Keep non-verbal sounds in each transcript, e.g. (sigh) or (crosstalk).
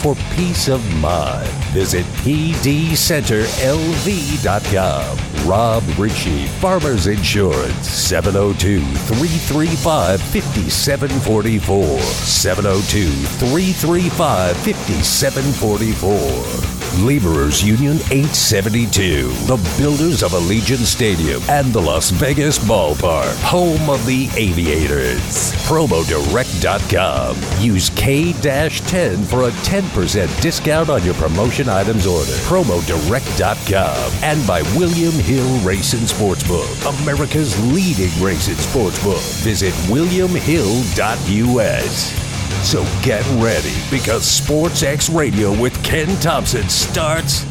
for peace of mind. Visit pdcenterlv.com. Rob Ritchie, Farmers Insurance, 702 335 5744. 702 335 5744. Laborers Union 872, the builders of Allegiant Stadium and the Las Vegas Ballpark, home of the Aviators. Promodirect.com. Use K 10 for a 10% discount on your promotion items order. Promodirect.com. And by William Hill Racing Sportsbook, America's leading racing sportsbook. Visit WilliamHill.us. So get ready because Sports X Radio with Ken Thomson starts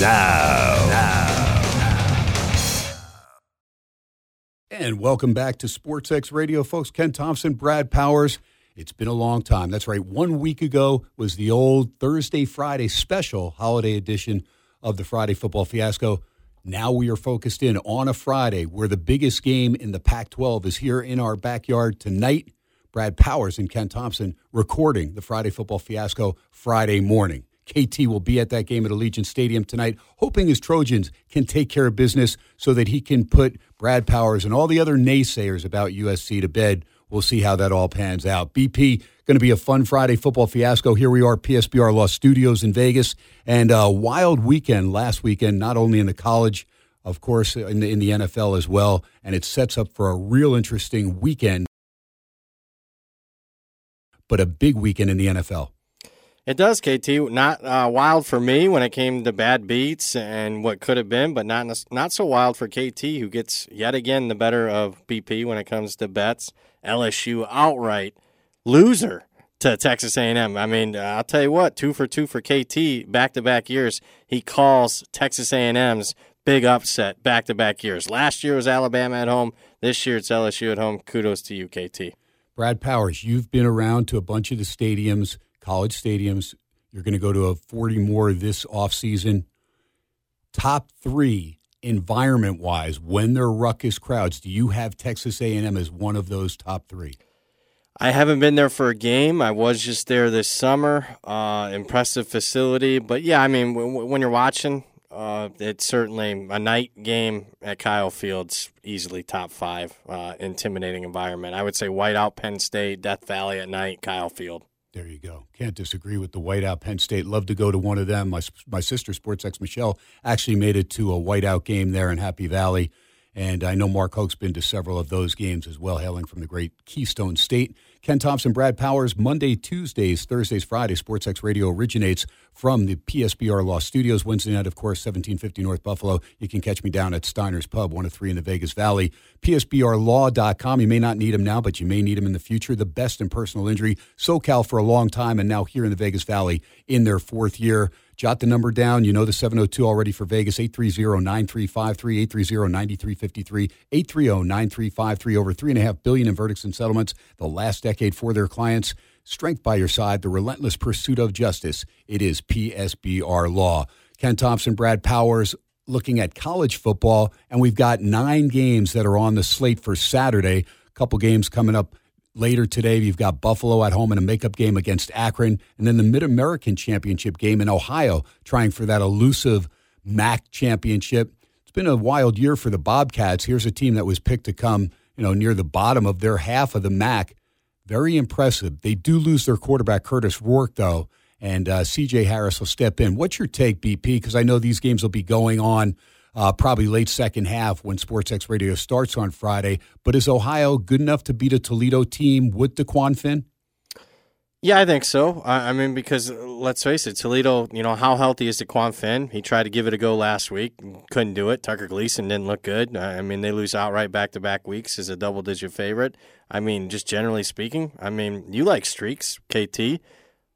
now. Now. And welcome back to Sports X Radio, folks. Ken Thomson, Brad Powers. It's been a long time. That's right. One week ago was the old Thursday, Friday special holiday edition of the Friday Football Fiasco. Now we are focused in on a Friday where the biggest game in the Pac 12 is here in our backyard tonight. Brad Powers and Ken Thomson recording the Friday Football Fiasco Friday morning. KT will be at that game at Allegiant Stadium tonight, hoping his Trojans can take care of business so that he can put Brad Powers and all the other naysayers about USC to bed. We'll see how that all pans out. BP going to be a fun Friday football fiasco. Here we are, PSBR Law Studios in Vegas, and a wild weekend last weekend, not only in the college, of course, in the, in the NFL as well, and it sets up for a real interesting weekend, but a big weekend in the NFL. It does, KT. Not uh, wild for me when it came to bad beats and what could have been, but not not so wild for KT, who gets yet again the better of BP when it comes to bets. LSU outright loser to Texas A&M. I mean, I'll tell you what, two for two for KT back to back years. He calls Texas A&M's big upset back to back years. Last year was Alabama at home. This year it's LSU at home. Kudos to you, KT. Brad Powers, you've been around to a bunch of the stadiums college stadiums. You're going to go to a 40 more this offseason. Top three environment wise, when there are ruckus crowds, do you have Texas A&M as one of those top three? I haven't been there for a game. I was just there this summer. Uh, impressive facility, but yeah, I mean, w- when you're watching, uh, it's certainly a night game at Kyle Fields, easily top five. Uh, intimidating environment. I would say whiteout Penn State, Death Valley at night, Kyle Field. There you go. Can't disagree with the whiteout Penn State. Love to go to one of them. My my sister, Sports X Michelle, actually made it to a whiteout game there in Happy Valley. And I know Mark Hoke's been to several of those games as well, hailing from the great Keystone State. Ken Thomson, Brad Powers, Monday, Tuesdays, Thursdays, Fridays. Sports X Radio originates from the PSBR Law Studios. Wednesday night, of course, 1750 North Buffalo. You can catch me down at Steiner's Pub, one of three in the Vegas Valley. PSBRlaw.com. You may not need them now, but you may need them in the future. The best in personal injury. SoCal for a long time, and now here in the Vegas Valley in their fourth year. Jot the number down. You know the 702 already for Vegas, 830-9353, 830-9353, 830-9353. Over 3.5 billion in verdicts and settlements the last decade for their clients. Strength by your side, the relentless pursuit of justice. It is PSBR Law. Ken Thomson, Brad Powers, looking at college football, and we've got nine games that are on the slate for Saturday. A couple games coming up Later today, you've got Buffalo at home in a makeup game against Akron, and then the Mid American Championship game in Ohio, trying for that elusive MAC championship. It's been a wild year for the Bobcats. Here's a team that was picked to come, you know, near the bottom of their half of the MAC. Very impressive. They do lose their quarterback Curtis Rourke, though, and uh, C.J. Harris will step in. What's your take, BP? Because I know these games will be going on uh, probably late second half when Sports X Radio starts on Friday. But is Ohio good enough to beat a Toledo team with DeQuan Finn? Yeah, I think so. I, I mean, because uh, let's face it, Toledo. You know how healthy is DeQuan Finn? He tried to give it a go last week, couldn't do it. Tucker Gleason didn't look good. I mean, they lose outright back to back weeks as a double digit favorite. I mean, just generally speaking, I mean, you like streaks, KT.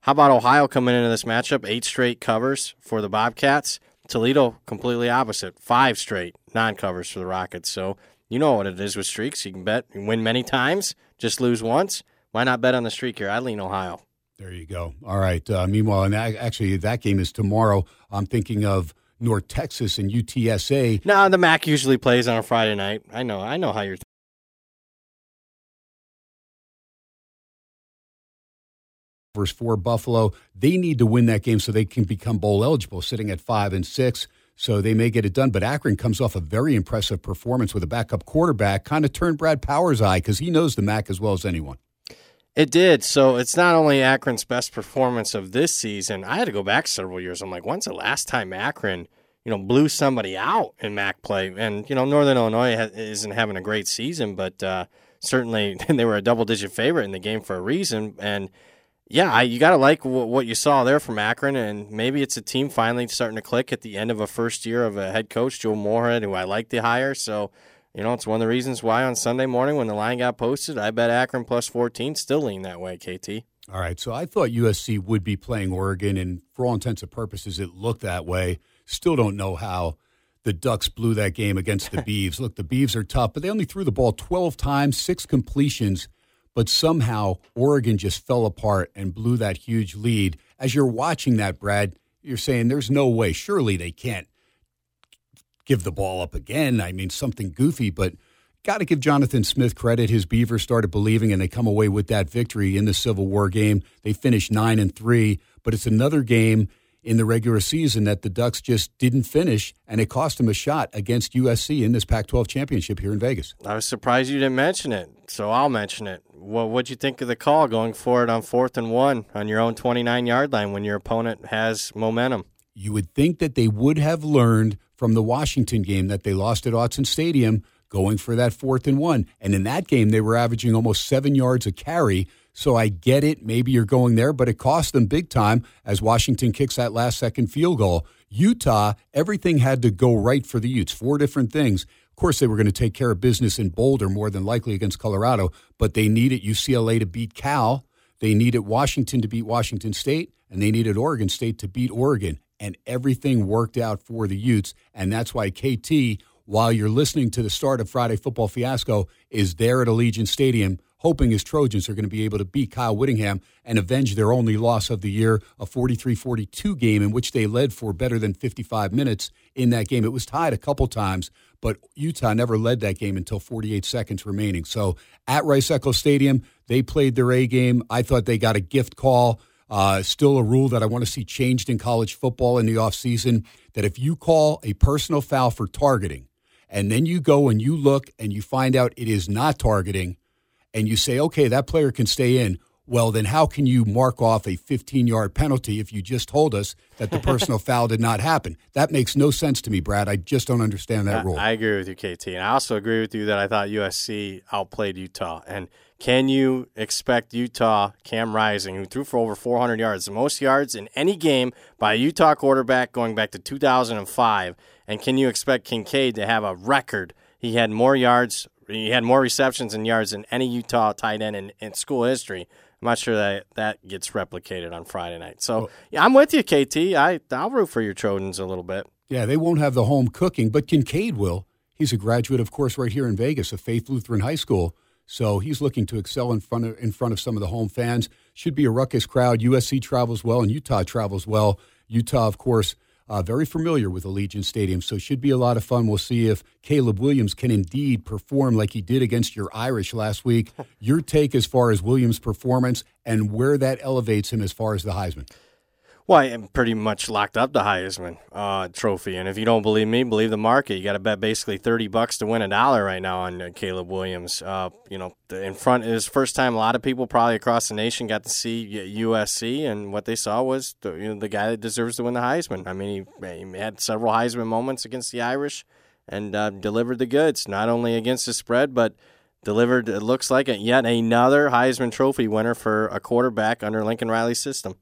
How about Ohio coming into this matchup? Eight straight covers for the Bobcats. Toledo completely opposite, five straight non covers for the Rockets. So you know what it is with streaks. You can bet, you win many times, just lose once. Why not bet on the streak here? I lean Ohio. There you go. All right. Uh, meanwhile, and actually, that game is tomorrow. I'm thinking of North Texas and UTSA. No, the MAC usually plays on a Friday night. I know. I know how you're. Versus four Buffalo. They need to win that game so they can become bowl eligible, sitting at five and six. So they may get it done. But Akron comes off a very impressive performance with a backup quarterback, kind of turned Brad Powers' eye because he knows the MAC as well as anyone. It did. So it's not only Akron's best performance of this season. I had to go back several years. I'm like, when's the last time Akron, you know, blew somebody out in MAC play? And you know, Northern Illinois ha- isn't having a great season, but uh, certainly (laughs) they were a double-digit favorite in the game for a reason. And yeah, I, you got to like w- what you saw there from Akron, and maybe it's a team finally starting to click at the end of a first year of a head coach, Joe Moorhead, who I like to hire. So you know, it's one of the reasons why on Sunday morning when the line got posted, I bet Akron plus 14 still lean that way, KT. All right. So I thought USC would be playing Oregon, and for all intents and purposes, it looked that way. Still don't know how the Ducks blew that game against the (laughs) Beavs. Look, the Beavs are tough, but they only threw the ball 12 times, six completions, but somehow Oregon just fell apart and blew that huge lead. As you're watching that, Brad, you're saying there's no way. Surely they can't give the ball up again. I mean, something goofy, but got to give Jonathan Smith credit. His Beavers started believing, and they come away with that victory in the Civil War game. They finished nine and three, but it's another game in the regular season that the Ducks just didn't finish, and it cost them a shot against USC in this Pac-12 championship here in Vegas. I was surprised you didn't mention it, so I'll mention it. What what'd you think of the call going for it on fourth and one on your own 29 yard line when your opponent has momentum? You would think that they would have learned from the Washington game that they lost at Autzen Stadium going for that fourth and one. And in that game, they were averaging almost seven yards a carry. So I get it. Maybe you're going there, but it cost them big time as Washington kicks that last second field goal. Utah, everything had to go right for the Utes. Four different things. Course, they were going to take care of business in Boulder more than likely against Colorado, but they needed UCLA to beat Cal. They needed Washington to beat Washington State, and they needed Oregon State to beat Oregon and everything worked out for the Utes. And that's why KT, while you're listening to the start of Friday Football Fiasco, is there at Allegiant Stadium, hoping his Trojans are going to be able to beat Kyle Whittingham and avenge their only loss of the year, a 43 42 game in which they led for better than 55 minutes in that game. It was tied a couple times, but Utah never led that game until 48 seconds remaining. So at Rice Eccles Stadium, they played their A game. I thought they got a gift call uh, still a rule that I want to see changed in college football in the offseason that if you call a personal foul for targeting and then you go and you look and you find out it is not targeting and you say, okay, that player can stay in, well, then how can you mark off a 15 yard penalty if you just told us that the personal (laughs) foul did not happen? That makes no sense to me, Brad. I just don't understand that rule. I agree with you, KT. And I also agree with you that I thought USC outplayed Utah. And can you expect Utah, Cam Rising, who threw for over 400 yards, the most yards in any game by a Utah quarterback going back to 2005? And can you expect Kincaid to have a record? He had more yards, he had more receptions and yards than any Utah tight end in, in school history. I'm not sure that that gets replicated on Friday night. So yeah, I'm with you, KT. I I'll root for your Trojans a little bit. Yeah, they won't have the home cooking, but Kincaid will. He's a graduate, of course, right here in Vegas, of Faith Lutheran High School. So he's looking to excel in front of in front of some of the home fans. Should be a ruckus crowd. USC travels well, and Utah travels well. Utah, of course, uh, very familiar with Allegiant Stadium, so should be a lot of fun. We'll see if Caleb Williams can indeed perform like he did against your Irish last week. (laughs) Your take as far as Williams' performance and where that elevates him as far as the Heisman. Well, I am pretty much locked up the Heisman uh, trophy, and if you don't believe me, believe the market. You got to bet basically thirty bucks to win a dollar right now on uh, Caleb Williams. Uh, you know, in front is first time a lot of people probably across the nation got to see USC, and what they saw was the, you know, the guy that deserves to win the Heisman. I mean, he, he had several Heisman moments against the Irish and uh, delivered the goods, not only against the spread, but delivered. It looks like yet another Heisman Trophy winner for a quarterback under Lincoln Riley's system.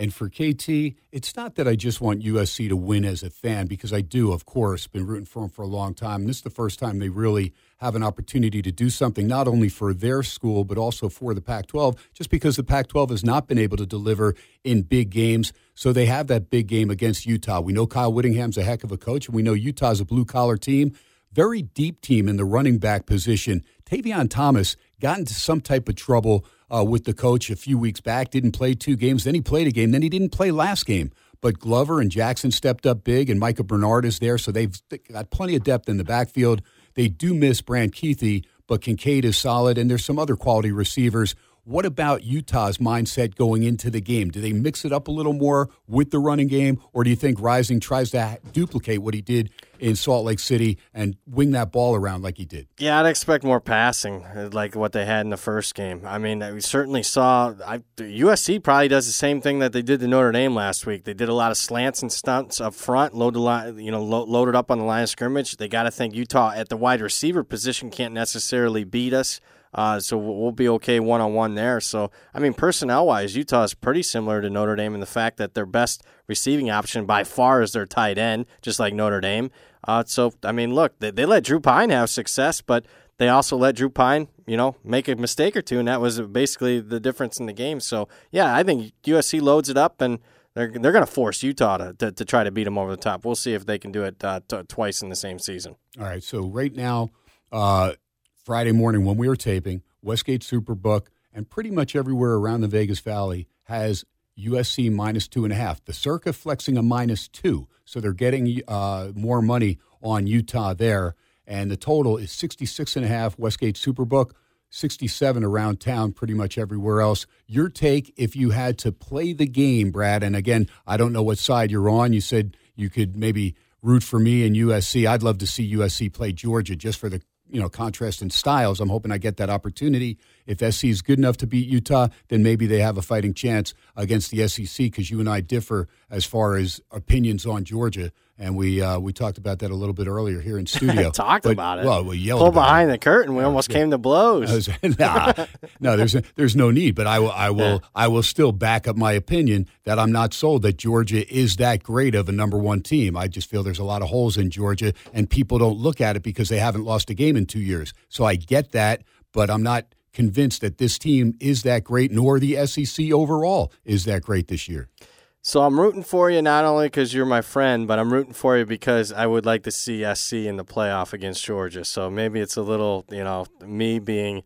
And for KT, it's not that I just want USC to win as a fan, because I do, of course, been rooting for them for a long time. And this is the first time they really have an opportunity to do something, not only for their school, but also for the Pac 12, just because the Pac 12 has not been able to deliver in big games. So they have that big game against Utah. We know Kyle Whittingham's a heck of a coach, and we know Utah's a blue collar team. Very deep team in the running back position. Tavion Thomas got into some type of trouble uh, with the coach a few weeks back. Didn't play two games. Then he played a game. Then he didn't play last game. But Glover and Jackson stepped up big, and Micah Bernard is there, so they've got plenty of depth in the backfield. They do miss Brant Kuithe, but Kincaid is solid, and there's some other quality receivers. What about Utah's mindset going into the game? Do they mix it up a little more with the running game, or do you think Rising tries to duplicate what he did in Salt Lake City and wing that ball around like he did? Yeah, I'd expect more passing, uh, like what they had in the first game. I mean, we certainly saw I, USC probably does the same thing that they did to Notre Dame last week. They did a lot of slants and stunts up front, loaded you know loaded up on the line of scrimmage. They got to think Utah at the wide receiver position can't necessarily beat us. Uh, so we'll be okay one on one there. So, I mean, personnel wise, Utah is pretty similar to Notre Dame in the fact that their best receiving option by far is their tight end, just like Notre Dame. Uh, so, I mean, look, they, they let Drew Pyne have success, but they also let Drew Pyne, you know, make a mistake or two, and that was basically the difference in the game. So, yeah, I think USC loads it up and. They're, they're going to force Utah to, to, to, try to beat them over the top. We'll see if they can do it uh, t- twice in the same season. All right. So, right now, uh, Friday morning when we were taping, Westgate Superbook, and pretty much everywhere around the Vegas Valley has USC minus two and a half. The Circa flexing a minus two, so they're getting uh, more money on Utah there. And the total is 66 and a half Westgate Superbook, 67 around town, pretty much everywhere else. Your take if you had to play the game, Brad, and again, I don't know what side you're on. You said you could maybe root for me and USC. I'd love to see USC play Georgia just for the you know contrast in styles. I'm hoping I get that opportunity. If SC is good enough to beat Utah, then maybe they have a fighting chance against the SEC because you and I differ as far as opinions on Georgia, and we uh, we talked about that a little bit earlier here in studio. (laughs) talked but, about it. Well, we yelled Pull behind it. the curtain. We almost came to blows. (laughs) nah, (laughs) no, there's there's no need. But I will I will yeah. I will still back up my opinion that I'm not sold that Georgia is that great of a number one team. I just feel there's a lot of holes in Georgia, and people don't look at it because they haven't lost a game in two years. So I get that, but I'm not convinced that this team is that great, nor the SEC overall is that great this year. So I'm rooting for you not only because you're my friend, but I'm rooting for you because I would like to see SC in the playoff against Georgia. So maybe it's a little, you know, me being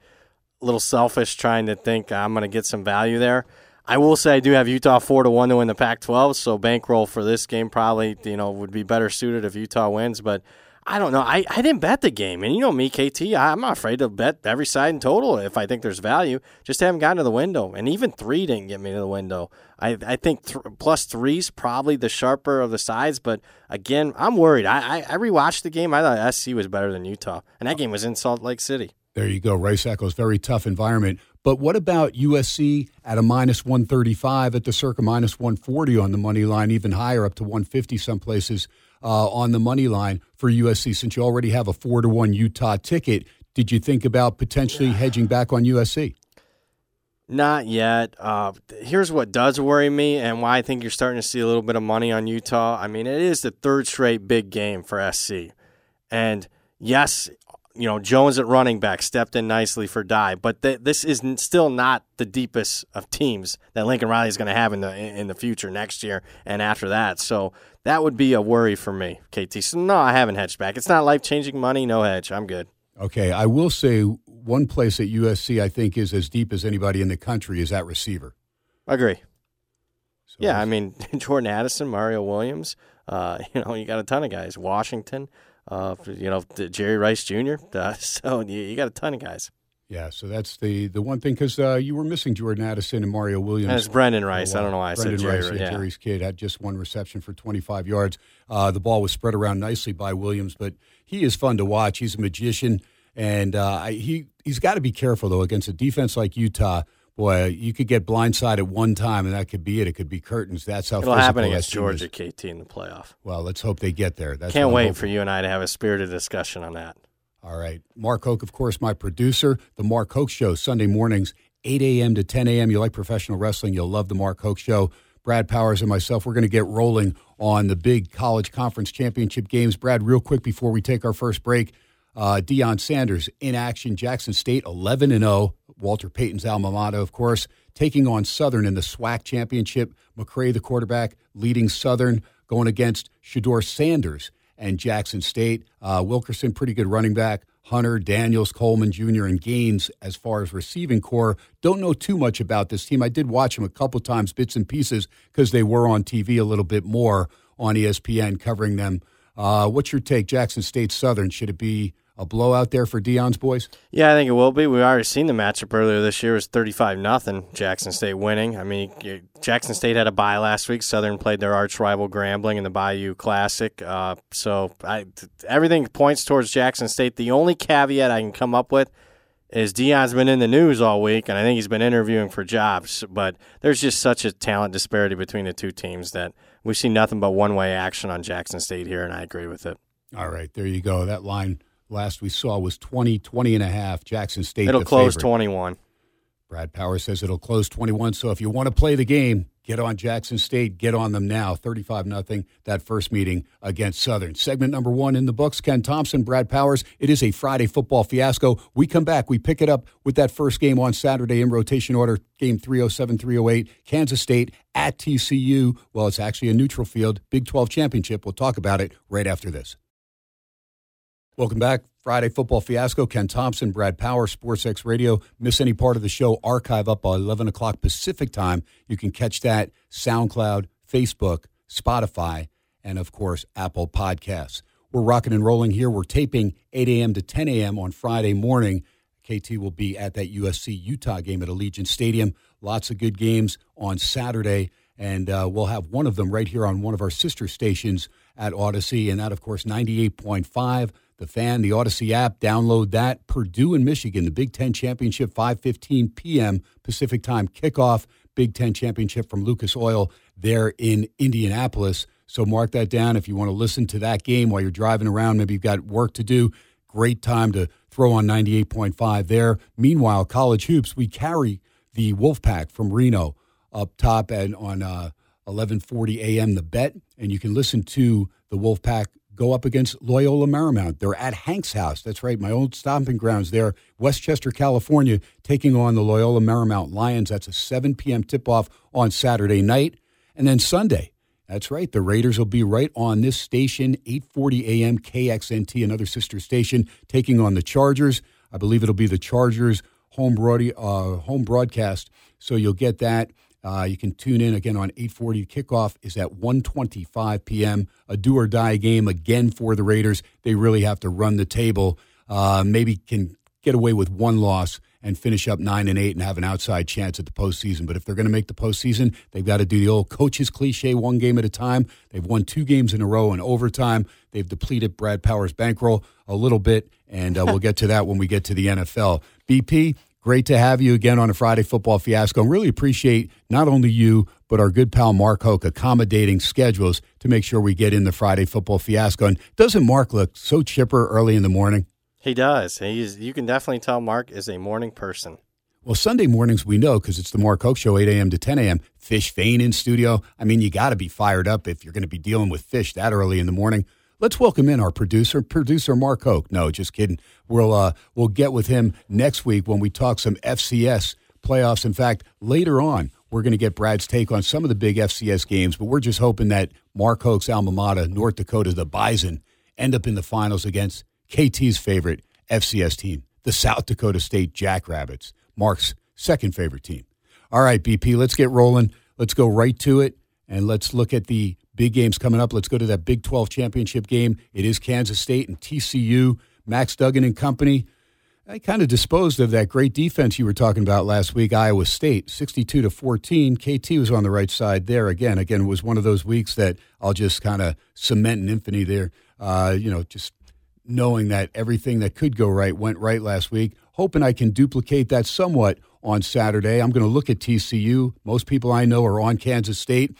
a little selfish, trying to think I'm going to get some value there. I will say I do have Utah four to one to win the Pac-12, so bankroll for this game probably you know would be better suited if Utah wins. But I don't know. I, I didn't bet the game. And you know me, KT, I'm not afraid to bet every side in total if I think there's value. Just haven't gotten to the window. And even three didn't get me to the window. I, I think th- plus three's probably the sharper of the sides. But again, I'm worried. I, I, I rewatched the game. I thought SC was better than Utah. And that game was in Salt Lake City. There you go. Rice Eccles, very tough environment. But what about USC at a minus 135 at the circa minus 140 on the money line, even higher up to 150 some places? Uh, on the money line for USC since you already have a four to one Utah ticket. Did you think about potentially hedging back on USC? Not yet. Uh, here's what does worry me and why I think you're starting to see a little bit of money on Utah. I mean, it is the third straight big game for SC. And yes, you know, Jones at running back stepped in nicely for Dye, but th- this is still not the deepest of teams that Lincoln Riley is going to have in the in the future next year and after that. So that would be a worry for me, KT. So no, I haven't hedged back. It's not life changing money. No hedge. I'm good. Okay, I will say one place at USC I think is as deep as anybody in the country is at receiver. Agree. So yeah, I mean (laughs) Jordan Addison, Mario Williams. Uh, (laughs) you know, you got a ton of guys. Washington uh, you know, Jerry Rice Jr. Uh, (laughs) so you, you, got a ton of guys. Yeah, so that's the the one thing because uh, you were missing Jordan Addison and Mario Williams. And it's Brendan Rice. I don't know why I Brendan said Rice, Jerry. Yeah. Jerry's kid had just one reception for 25 yards. Uh, the ball was spread around nicely by Williams, but he is fun to watch. He's a magician, and uh, he he's got to be careful though against a defense like Utah boy, you could get blindsided at one time, and that could be it. It could be curtains. That's how it'll happen against Georgia KT in the playoff. Well, let's hope they get there. That's Can't wait for you and I to have a spirited discussion on that. All right. Mark Hoke, of course, my producer. The Mark Hoke Show, Sunday mornings, 8 a.m. to 10 a.m. You like professional wrestling, you'll love the Mark Hoke Show. Brad Powers and myself, we're going to get rolling on the big college conference championship games. Brad, real quick before we take our first break, uh, Deion Sanders in action. Jackson State 11 and 0. Walter Payton's alma mater, of course, taking on Southern in the SWAC championship. McCray, the quarterback, leading Southern, going against Shedeur Sanders and Jackson State. Uh, Wilkerson, pretty good running back. Hunter, Daniels, Coleman Jr., and Gaines as far as receiving core. Don't know too much about this team. I did watch them a couple times, bits and pieces, because they were on TV a little bit more on ESPN covering them. Uh, what's your take? Jackson State Southern, should it be a blowout there for Deion's boys? Yeah, I think it will be. We already seen the matchup earlier this year. It was thirty-five nothing. Jackson State winning. I mean, Jackson State had a bye last week. Southern played their arch rival Grambling in the Bayou Classic. Uh, so I, everything points towards Jackson State. The only caveat I can come up with is Deion's been in the news all week, and I think he's been interviewing for jobs. But there's just such a talent disparity between the two teams that we see nothing but one-way action on Jackson State here, and I agree with it. All right, there you go. That line last we saw was 20, 20 and a half. Jackson State. It'll close favorite. 21. Brad Power says it'll close 21. So if you want to play the game, get on Jackson State. Get on them now. 35 nothing. that first meeting against Southern. Segment number one in the books. Ken Thomson, Brad Powers. It is a Friday football fiasco. We come back. We pick it up with that first game on Saturday in rotation order. Game 307, 308. Kansas State at TCU. Well, it's actually a neutral field. Big 12 championship. We'll talk about it right after this. Welcome back. Friday Football Fiasco. Ken Thomson, Brad Power, Sports X Radio. Miss any part of the show, archive up by 11 o'clock Pacific time. You can catch that SoundCloud, Facebook, Spotify, and of course, Apple Podcasts. We're rocking and rolling here. We're taping 8 a.m. to 10 a.m. on Friday morning. KT will be at that USC Utah game at Allegiant Stadium. Lots of good games on Saturday, and uh, we'll have one of them right here on one of our sister stations at Odyssey, and that, of course, 98.5 the fan, the Odyssey app, download that. Purdue and Michigan, the Big Ten Championship, 5.15 p.m. Pacific Time kickoff. Big Ten Championship from Lucas Oil there in Indianapolis. So mark that down if you want to listen to that game while you're driving around. Maybe you've got work to do. Great time to throw on 98.5 there. Meanwhile, college hoops, we carry the Wolfpack from Reno up top and on uh, 11:40 a.m. The Bet, and you can listen to the Wolfpack go up against Loyola Marymount. They're at Hank's house. That's right, my old stomping grounds there, Westchester, California, taking on the Loyola Marymount Lions. That's a 7 p.m. tip off on Saturday night. And then Sunday, that's right, the Raiders will be right on this station, 8:40 a.m. KXNT, another sister station, taking on the Chargers. I believe it'll be the Chargers home, broad, uh, home broadcast, so you'll get that. Uh, you can tune in again on 8:40. Kickoff is at 1:25 p.m. A do or die game again for the Raiders. They really have to run the table. Uh, maybe can get away with one loss and finish up nine and eight and have an outside chance at the postseason. But if they're going to make the postseason, they've got to do the old coaches cliche: one game at a time. They've won two games in a row in overtime. They've depleted Brad Powers' bankroll a little bit, and uh, we'll get to that when we get to the NFL. BP, Great to have you again on a Friday football fiasco. And really appreciate not only you, but our good pal Mark Hoke accommodating schedules to make sure we get in the Friday football fiasco. And doesn't Mark look so chipper early in the morning? He does. He's, you can definitely tell Mark is a morning person. Well, Sunday mornings we know because it's the Mark Hoke Show, 8 a.m. to 10 a.m. Fish Fain in studio. I mean, you got to be fired up if you're going to be dealing with fish that early in the morning. Let's welcome in our producer, producer Mark Hoke. No, just kidding. We'll uh, we'll get with him next week when we talk some FCS playoffs. In fact, later on, we're going to get Brad's take on some of the big FCS games. But we're just hoping that Mark Hoke's alma mater, North Dakota, the Bison, end up in the finals against KT's favorite FCS team, the South Dakota State Jackrabbits, Mark's second favorite team. All right, BP, let's get rolling. Let's go right to it, and let's look at the Big games coming up. Let's go to that Big 12 championship game. It is Kansas State and TCU. Max Duggan and company. I kind of disposed of that great defense you were talking about last week, Iowa State, 62 to 14. KT was on the right side there again. Again, it was one of those weeks that I'll just kind of cement an infamy there. Uh, you know, just knowing that everything that could go right went right last week. Hoping I can duplicate that somewhat on Saturday. I'm going to look at TCU. Most people I know are on Kansas State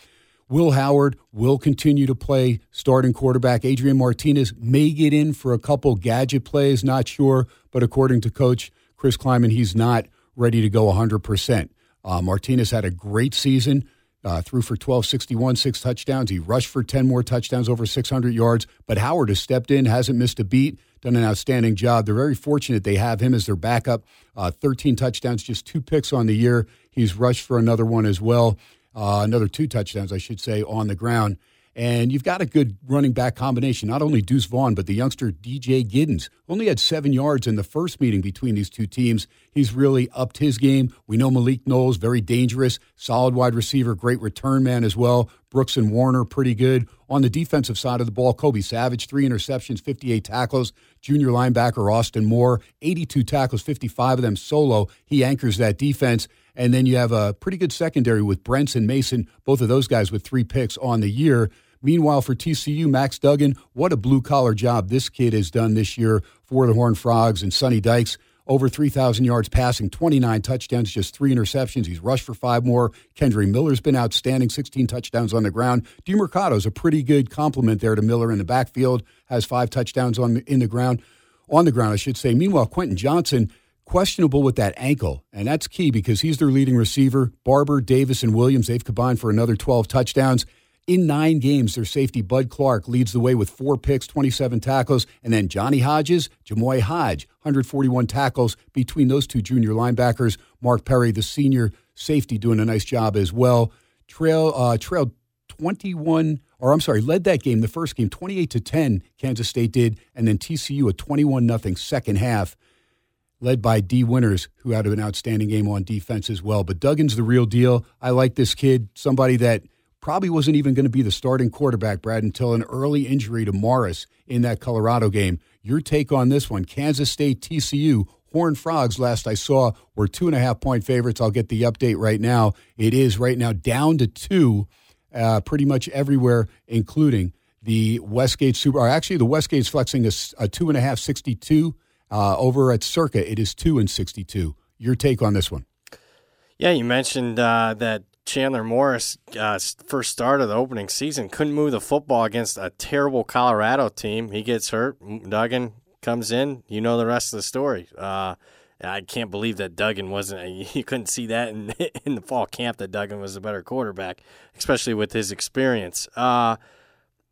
Will Howard will continue to play starting quarterback. Adrian Martinez may get in for a couple gadget plays, not sure, but according to coach Chris Klieman, he's not ready to go 100%. Uh, Martinez had a great season. Uh, threw for 1261, six touchdowns. He rushed for 10 more touchdowns, over 600 yards. But Howard has stepped in, hasn't missed a beat, done an outstanding job. They're very fortunate they have him as their backup. Uh, 13 touchdowns, just two picks on the year. He's rushed for another one as well, uh, another two touchdowns, I should say, on the ground. And you've got a good running back combination. Not only Deuce Vaughn, but the youngster DJ Giddens only had seven yards in the first meeting between these two teams. He's really upped his game. We know Malik Knowles, very dangerous, solid wide receiver, great return man as well. Brooks and Warner, pretty good. On the defensive side of the ball, Kobe Savage, three interceptions, 58 tackles. Junior linebacker Austin Moore, 82 tackles, 55 of them solo. He anchors that defense. And then you have a pretty good secondary with Brents and Mason, both of those guys with three picks on the year. Meanwhile, for TCU, Max Duggan, what a blue collar job this kid has done this year for the Horned Frogs and Sonny Dykes. Over 3,000 yards passing, 29 touchdowns, just three interceptions. He's rushed for five more. Kendre Miller's been outstanding, 16 touchdowns on the ground. Demercado's a pretty good compliment there to Miller in the backfield, has five touchdowns on in the ground, on the ground, I should say. Meanwhile, Quentin Johnson, questionable with that ankle, and that's key because he's their leading receiver. Barber, Davis, and Williams, they've combined for another 12 touchdowns. In nine games, their safety Bud Clark leads the way with four picks, 27 tackles, and then Johnny Hodges, Jamoi Hodge, 141 tackles between those two junior linebackers. Mark Perry, the senior safety, doing a nice job as well. Trail uh, trailed 21, or I'm sorry, led that game, the first game, 28 to 10. Kansas State did, and then TCU a 21 nothing second half led by D Winters, who had an outstanding game on defense as well. But Duggan's the real deal. I like this kid, somebody that probably wasn't even going to be the starting quarterback, Brad, until an early injury to Morris in that Colorado game. Your take on this one Kansas State, TCU, Horn Frogs, last I saw, were two and a half point favorites. I'll get the update right now. It is right now down to two, uh, pretty much everywhere, including the Westgate Super. Or actually, the Westgate's flexing a, a two and a half 62. Uh, over at Circa, it is two and 62. Your take on this one? Yeah, you mentioned uh, that Chandler Morris, uh, first start of the opening season, couldn't move the football against a terrible Colorado team. He gets hurt. Duggan comes in. You know the rest of the story. Uh, I can't believe that Duggan wasn't. (laughs) You couldn't see that in (laughs) in the fall camp that Duggan was a better quarterback, especially with his experience. Uh,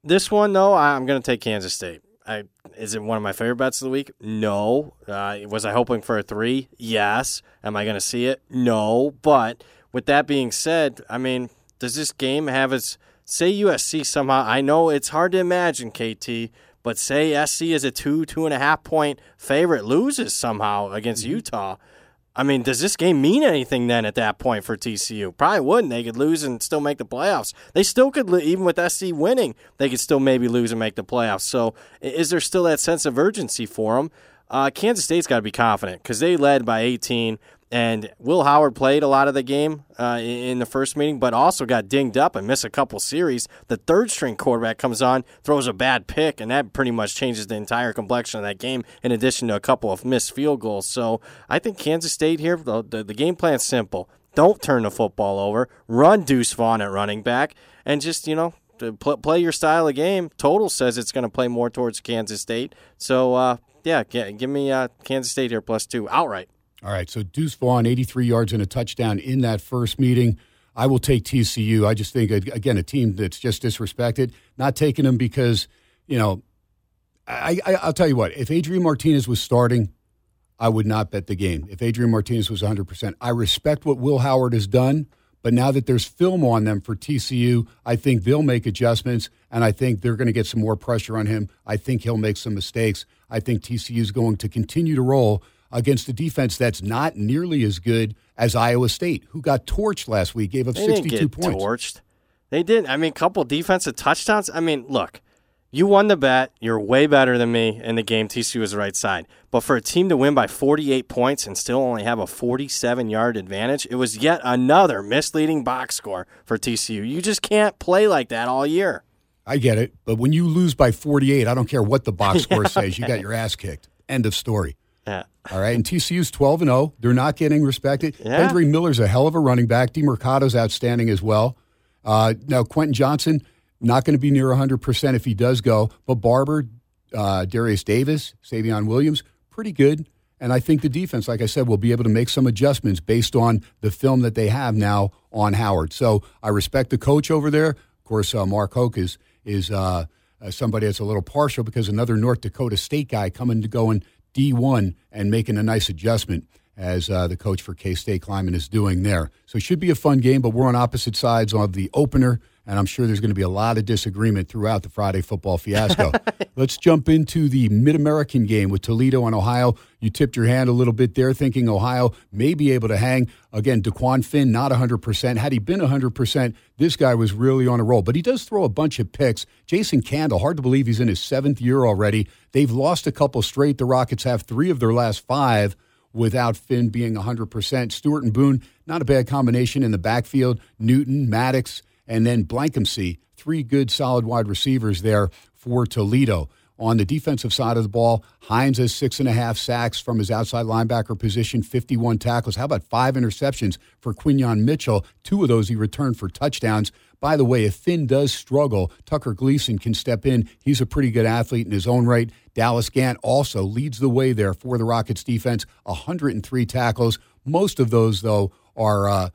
this one though, I'm going to take Kansas State. I, is it one of my favorite bets of the week? No. Uh, was I hoping for a three? Yes. Am I going to see it? No. But with that being said, I mean, does this game have its say USC somehow? I know it's hard to imagine, KT, but say SC is a two, two and a half point favorite, loses somehow against mm-hmm. Utah. I mean, does this game mean anything then at that point for TCU? Probably wouldn't. They could lose and still make the playoffs. They still could, even with SC winning, they could still maybe lose and make the playoffs. So, is there still that sense of urgency for them? Uh, Kansas State's got to be confident because they led by 18. And Will Howard played a lot of the game uh, in the first meeting, but also got dinged up and missed a couple series. The third string quarterback comes on, throws a bad pick, and that pretty much changes the entire complexion of that game, in addition to a couple of missed field goals. So I think Kansas State here, the, the, the game plan's simple. Don't turn the football over, run Deuce Vaughn at running back, and just, you know, play your style of game. Total says it's going to play more towards Kansas State. So, uh, yeah, give me uh, Kansas State here plus two outright. All right, so Deuce Vaughn, 83 yards and a touchdown in that first meeting. I will take TCU. I just think, again, a team that's just disrespected, not taking them because, you know, I, I, will tell you what, if Adrian Martinez was starting, I would not bet the game. If Adrian Martinez was 100%, I respect what Will Howard has done, but now that there's film on them for TCU, I think they'll make adjustments, and I think they're going to get some more pressure on him. I think he'll make some mistakes. I think TCU is going to continue to roll against a defense that's not nearly as good as Iowa State, who got torched last week, gave up they 62 points. Torched. They did. I mean, a couple defensive touchdowns. I mean, look, you won the bet. You're way better than me in the game. TCU was the right side. But for a team to win by 48 points and still only have a 47 yard advantage, it was yet another misleading box score for TCU. You just can't play like that all year. I get it. But when you lose by 48, I don't care what the box (laughs) score yeah, says. You got your ass kicked. End of story. Yeah. All right. And TCU's 12 and 0. They're not getting respected. Yeah. Miller's a hell of a running back. Demercado's outstanding as well. Uh, now, Quentin Johnson, not going to be near 100% if he does go, but Barber, uh, Darius Davis, Savion Williams, pretty good. And I think the defense, like I said, will be able to make some adjustments based on the film that they have now on Howard. So I respect the coach over there. Of course, uh, Mark Hoke is is uh, uh, somebody that's a little partial because another North Dakota State guy coming to going D1 and making a nice adjustment as uh, the coach for K State Klieman is doing there. So it should be a fun game, but we're on opposite sides of the opener and I'm sure there's going to be a lot of disagreement throughout the Friday football fiasco. (laughs) Let's jump into the Mid American game with Toledo and Ohio. You tipped your hand a little bit there, thinking Ohio may be able to hang. Again, Dequan Finn, not 100%. Had he been 100%, this guy was really on a roll. But he does throw a bunch of picks. Jason Candle, hard to believe he's in his seventh year already. They've lost a couple straight. The Rockets have three of their last five without Finn being 100%. Stewart and Boone, not a bad combination in the backfield. Newton, Maddox, and then Blankensee, three good solid wide receivers there for Toledo. On the defensive side of the ball, Hines has six and a half sacks from his outside linebacker position, 51 tackles. How about five interceptions for Quinyon Mitchell? Two of those he returned for touchdowns. By the way, if Finn does struggle, Tucker Gleason can step in. He's a pretty good athlete in his own right. Dallas Gant also leads the way there for the Rockets defense, 103 tackles. Most of those, though, are. Uh,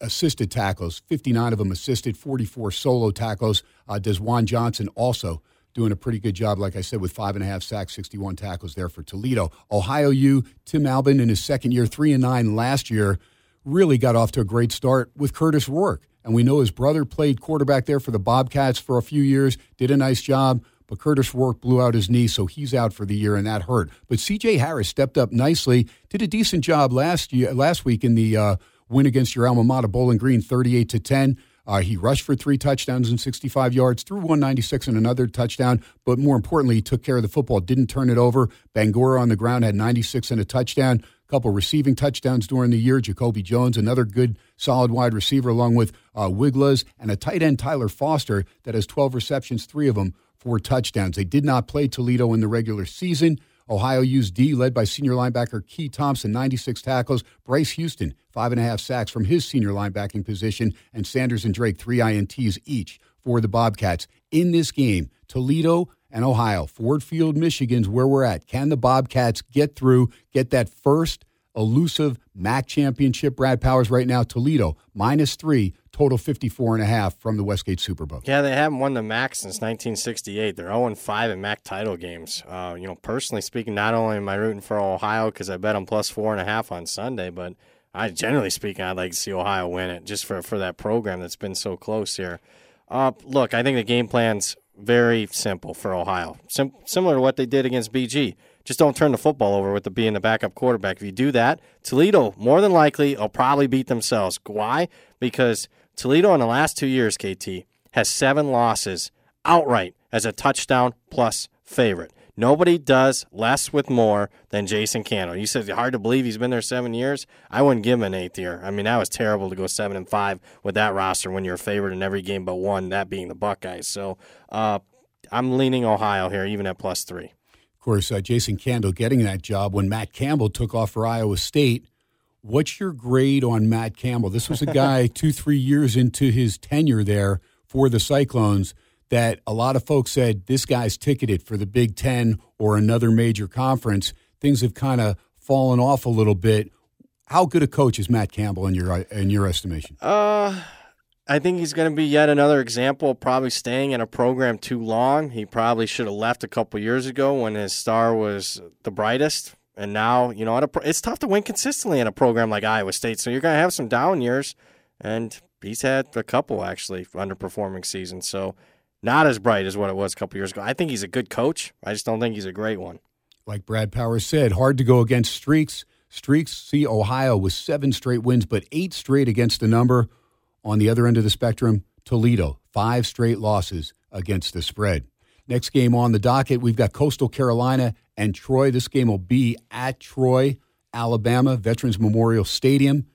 assisted tackles, 59 of them assisted, 44 solo tackles. Uh, Juan Johnson also doing a pretty good job, like I said, with five and a half sacks, 61 tackles there for Toledo. Ohio U, Tim Albin in his second year, three and nine last year, really got off to a great start with Curtis Rourke. And we know his brother played quarterback there for the Bobcats for a few years, did a nice job. But Curtis Rourke blew out his knee, so he's out for the year, and that hurt. But C.J. Harris stepped up nicely, did a decent job last year, last week in the uh, win against your alma mater, Bowling Green, 38 to 10. Uh, he rushed for three touchdowns and 65 yards, threw 196 and another touchdown, but more importantly, he took care of the football, didn't turn it over. Bangura on the ground had 96 and a touchdown, a couple receiving touchdowns during the year. Jacoby Jones, another good, solid wide receiver, along with uh, Wiglusz and a tight end, Tyler Foster, that has 12 receptions, three of them for touchdowns. They did not play Toledo in the regular season. Ohio U's D, led by senior linebacker Keye Thompson, 96 tackles. Bryce Houston, five and a half sacks from his senior linebacking position. And Sanders and Drake, three INTs each for the Bobcats. In this game, Toledo and Ohio, Ford Field, Michigan's where we're at. Can the Bobcats get through, get that first elusive MAC championship? Brad Powers right now, Toledo, minus three, total 54 and a half from the Westgate Superbook. Yeah, they haven't won the MAC since 1968. They're 0 5 in MAC title games. Uh, you know, personally speaking, not only am I rooting for Ohio because I bet them plus four and a half on Sunday, but I generally speaking, I'd like to see Ohio win it just for, for that program that's been so close here. Uh, look, I think the game plan's very simple for Ohio, Sim- similar to what they did against BG. Just don't turn the football over with the being the backup quarterback. If you do that, Toledo more than likely will probably beat themselves. Why? Because Toledo in the last two years, KT, has seven losses outright as a touchdown plus favorite. Nobody does less with more than Jason Candle. You said it's hard to believe he's been there seven years. I wouldn't give him an eighth year. I mean, that was terrible to go seven and five with that roster when you're a favorite in every game but one, that being the Buckeyes. So uh, I'm leaning Ohio here, even at plus three. Of course, uh, Jason Candle getting that job when Matt Campbell took off for Iowa State What's your grade on Matt Campbell? This was a guy (laughs) two, three years into his tenure there for the Cyclones that a lot of folks said this guy's ticketed for the Big Ten or another major conference. Things have kind of fallen off a little bit. How good a coach is Matt Campbell in your in your estimation? Uh, I think he's going to be yet another example of probably staying in a program too long. He probably should have left a couple years ago when his star was the brightest. And now, you know, a, it's tough to win consistently in a program like Iowa State. So you're going to have some down years. And he's had a couple, actually, underperforming seasons. So not as bright as what it was a couple years ago. I think he's a good coach. I just don't think he's a great one. Like Brad Powers said, hard to go against streaks. Streaks see Ohio with seven straight wins, but eight straight against the number. On the other end of the spectrum, Toledo, five straight losses against the spread. Next game on the docket, we've got Coastal Carolina and Troy. This game will be at Troy, Alabama, Veterans Memorial Stadium.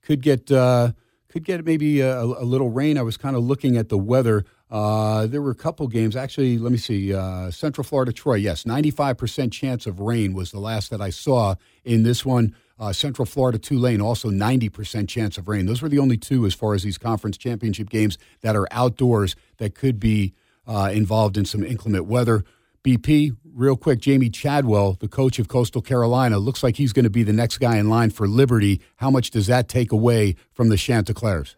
Could get uh, could get maybe a, a, little rain. I was kind of looking at the weather. Uh, there were a couple games. Actually, let me see. Uh, Central Florida, Troy. Yes, 95% chance of rain was the last that I saw in this one. Uh, Central Florida Tulane also 90% chance of rain. Those were the only two as far as these conference championship games that are outdoors that could be uh, involved in some inclement weather. BP, real quick, Jamie Chadwell, the coach of Coastal Carolina, looks like he's going to be the next guy in line for Liberty. How much does that take away from the Chanticleers?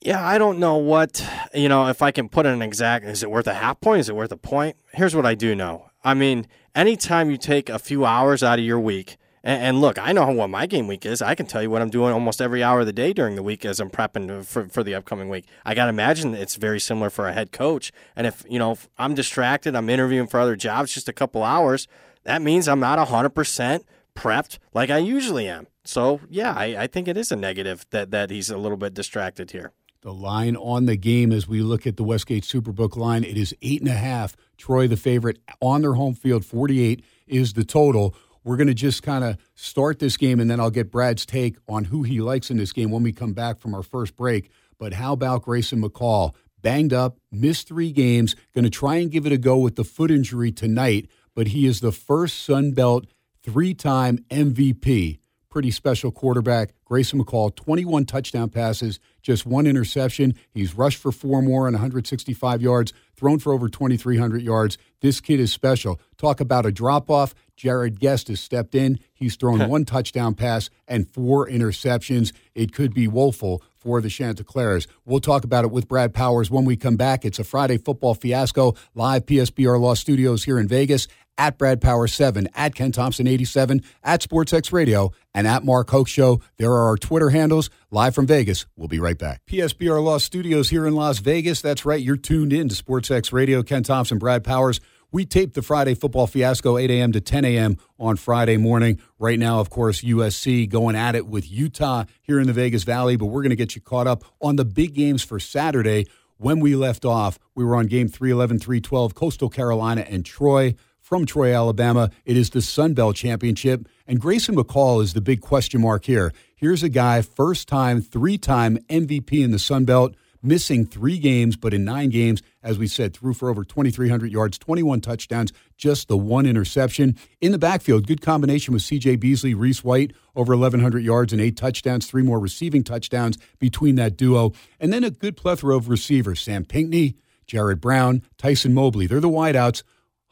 Yeah, I don't know what, you know, if I can put an exact, is it worth a half point? Is it worth a point? Here's what I do know. I mean, anytime you take a few hours out of your week, and, and, look, I know what my game week is. I can tell you what I'm doing almost every hour of the day during the week as I'm prepping for, for the upcoming week. I got to imagine it's very similar for a head coach. And if, you know, if I'm distracted, I'm interviewing for other jobs just a couple hours, that means I'm not 100% prepped like I usually am. So, yeah, I, I think it is a negative that, that he's a little bit distracted here. The line on the game as we look at the Westgate Superbook line, it is eight and a half. Troy, the favorite, on their home field, 48 is the total. We're going to just kind of start this game, and then I'll get Brad's take on who he likes in this game when we come back from our first break. But how about Grayson McCall? Banged up, missed three games, going to try and give it a go with the foot injury tonight, but he is the first Sun Belt three time MVP pretty special quarterback. Grayson McCall, 21 touchdown passes, just one interception. He's rushed for four more and 165 yards, thrown for over 2,300 yards. This kid is special. Talk about a drop off. Jarrett Guest has stepped in. He's thrown (laughs) one touchdown pass and four interceptions. It could be woeful for the Chanticleers. We'll talk about it with Brad Powers when we come back. It's a Friday football fiasco, live PSBR Law Studios here in Vegas at Brad Power 7, at Ken Thomson 87, at SportsX Radio, and at Mark Hoke Show. There are our Twitter handles. Live from Vegas. We'll be right back. PSBR Law Studios here in Las Vegas. That's right. You're tuned in to SportsX Radio. Ken Thomson, Brad Powers. We taped the Friday football fiasco 8 a.m. to 10 a.m. on Friday morning. Right now, of course, USC going at it with Utah here in the Vegas Valley, but we're going to get you caught up on the big games for Saturday. When we left off, we were on game 311, 312, Coastal Carolina and Troy from Troy, Alabama. It is the Sun Belt Championship, and Grayson McCall is the big question mark here. Here's a guy, first time, three time MVP in the Sun Belt, missing three games, but in nine games, as we said, threw for over 2,300 yards, 21 touchdowns, just the one interception. In the backfield, good combination with C.J. Beasley, Reese White, over 1,100 yards and eight touchdowns, three more receiving touchdowns between that duo. And then a good plethora of receivers Sam Pinckney, Jared Brown, Tyson Mobley. They're the wideouts.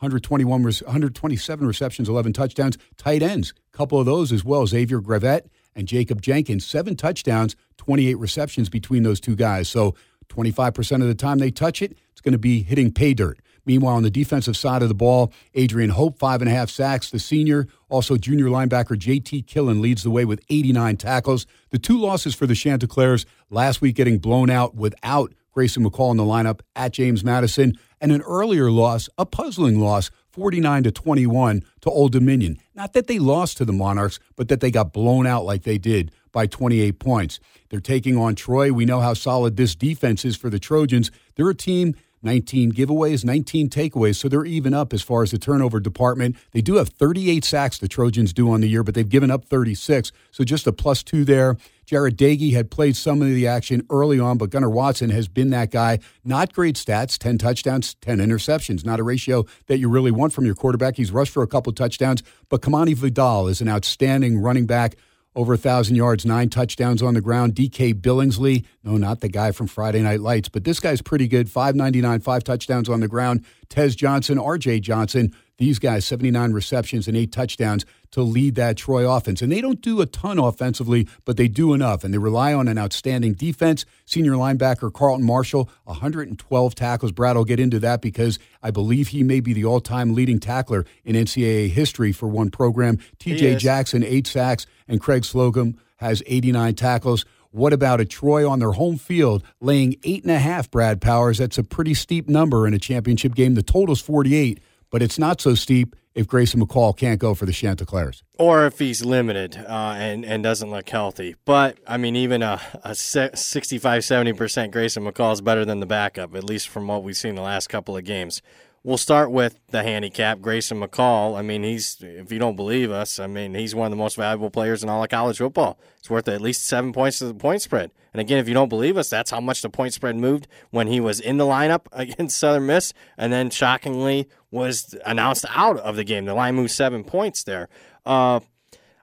121, 127 receptions, 11 touchdowns. Tight ends, a couple of those as well. Xavier Gravett and Jacob Jenkins, seven touchdowns, 28 receptions between those two guys. So 25% of the time they touch it, it's going to be hitting pay dirt. Meanwhile, on the defensive side of the ball, Adrian Hope, five and a half sacks. The senior, also junior linebacker J.T. Killen leads the way with 89 tackles. The two losses for the Chanticleers last week getting blown out without Grayson McCall in the lineup at James Madison, and an earlier loss, a puzzling loss, 49 to 21 to Old Dominion. Not that they lost to the Monarchs, but that they got blown out like they did by 28 points. They're taking on Troy. We know how solid this defense is for the Trojans. They're a team 19 giveaways, 19 takeaways, so they're even up as far as the turnover department. They do have 38 sacks the Trojans do on the year, but they've given up 36, so just a plus two there. Jarret Doege had played some of the action early on, but Gunnar Watson has been that guy. Not great stats 10 touchdowns, 10 interceptions. Not a ratio that you really want from your quarterback. He's rushed for a couple touchdowns, but Kamani Vidal is an outstanding running back over a 1,000 yards, nine touchdowns on the ground. DK Billingsley, no, not the guy from Friday Night Lights, but this guy's pretty good. 599, five touchdowns on the ground. Tez Johnson, RJ Johnson, these guys, 79 receptions and eight touchdowns to lead that Troy offense. And they don't do a ton offensively, but they do enough. And they rely on an outstanding defense. Senior linebacker Carlton Martial, 112 tackles. Brad will get into that because I believe he may be the all time leading tackler in NCAA history for one program. TJ Jackson, eight sacks, and Craig Slocum has 89 tackles. What about a Troy on their home field laying eight and a half, Brad Powers? That's a pretty steep number in a championship game. The total's 48 but it's not so steep if Grayson McCall can't go for the Chanticleers. Or if he's limited uh, and, and doesn't look healthy. But, I mean, even a, a 65 70% Grayson McCall is better than the backup, at least from what we've seen the last couple of games. We'll start with the handicap, Grayson McCall. I mean, he's if you don't believe us, I mean, he's one of the most valuable players in all of college football. It's worth at least seven points to the point spread. And again, if you don't believe us, that's how much the point spread moved when he was in the lineup (laughs) against Southern Miss, and then shockingly was announced out of the game. The line moved seven points there. Uh,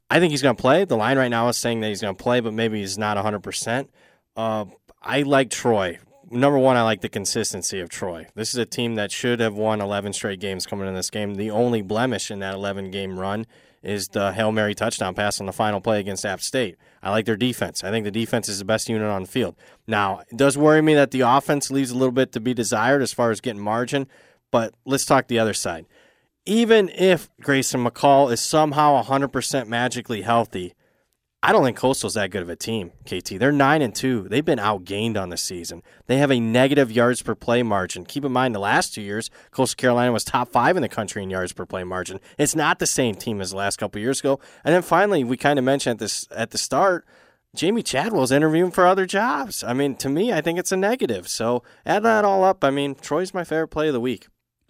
I think he's going to play. The line right now is saying that he's going to play, but maybe he's not 100%. Uh, I like Troy. Number one, I like the consistency of Troy. This is a team that should have won 11 straight games coming in this game. The only blemish in that 11 game run is the Hail Mary touchdown pass on the final play against App State. I like their defense. I think the defense is the best unit on the field. Now, it does worry me that the offense leaves a little bit to be desired as far as getting margin, but let's talk the other side. Even if Grayson McCall is somehow 100% magically healthy, I don't think Coastal's that good of a team, KT. They're 9 and 2. They've been outgained on the season. They have a negative yards per play margin. Keep in mind the last 2 years, Coastal Carolina was top 5 in the country in yards per play margin. It's not the same team as the last couple years ago. And then finally, we kind of mentioned at this at the start, Jamey Chadwell's interviewing for other jobs. I mean, to me, I think it's a negative. So, add that all up, I mean, Troy's my favorite play of the week.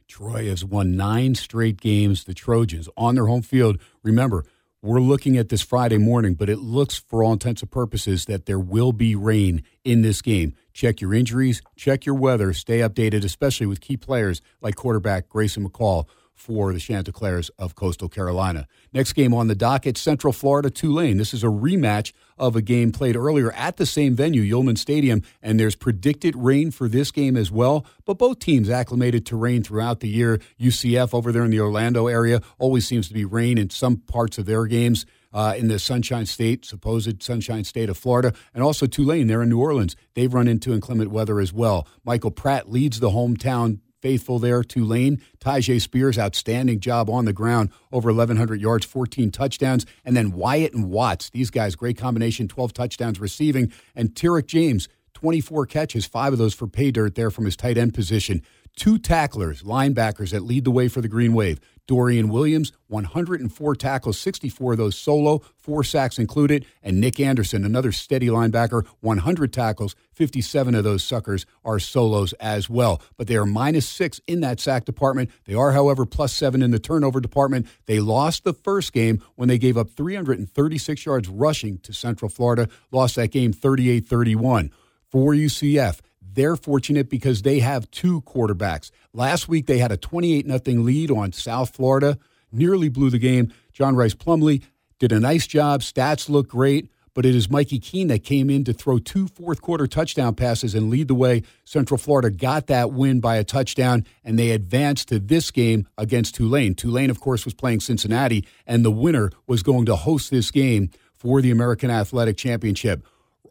Troy has won 9 straight games, the Trojans on their home field. Remember, we're looking at this Friday morning, but it looks, for all intents and purposes, that there will be rain in this game. Check your injuries, check your weather, stay updated, especially with key players like quarterback Grayson McCall, for the Chanticleers of Coastal Carolina. Next game on the docket, Central Florida Tulane. This is a rematch of a game played earlier at the same venue, Yulman Stadium, and there's predicted rain for this game as well. But both teams acclimated to rain throughout the year. UCF over there in the Orlando area always seems to be rain in some parts of their games. Uh, in the Sunshine State, supposed Sunshine State of Florida, and also Tulane there in New Orleans. They've run into inclement weather as well. Michael Pratt leads the hometown faithful there. Tulane, Tyjae Spears, outstanding job on the ground, over 1,100 yards, 14 touchdowns. And then Wyatt and Watts, these guys, great combination, 12 touchdowns receiving. And Tyrick James, 24 catches, five of those for pay dirt there from his tight end position. Two tacklers, linebackers that lead the way for the Green Wave. Dorian Williams, 104 tackles, 64 of those solo, four sacks included. And Nick Anderson, another steady linebacker, 100 tackles, 57 of those suckers are solos as well. But they are minus six in that sack department. They are, however, plus seven in the turnover department. They lost the first game when they gave up 336 yards rushing to Central Florida, lost that game 38 31. For UCF, they're fortunate because they have two quarterbacks. Last week, they had a 28 0 lead on South Florida, nearly blew the game. John Rhys Plumlee did a nice job. Stats look great, but it is Mikey Keene that came in to throw two fourth quarter touchdown passes and lead the way. Central Florida got that win by a touchdown, and they advanced to this game against Tulane. Tulane, of course, was playing Cincinnati, and the winner was going to host this game for the American Athletic Championship.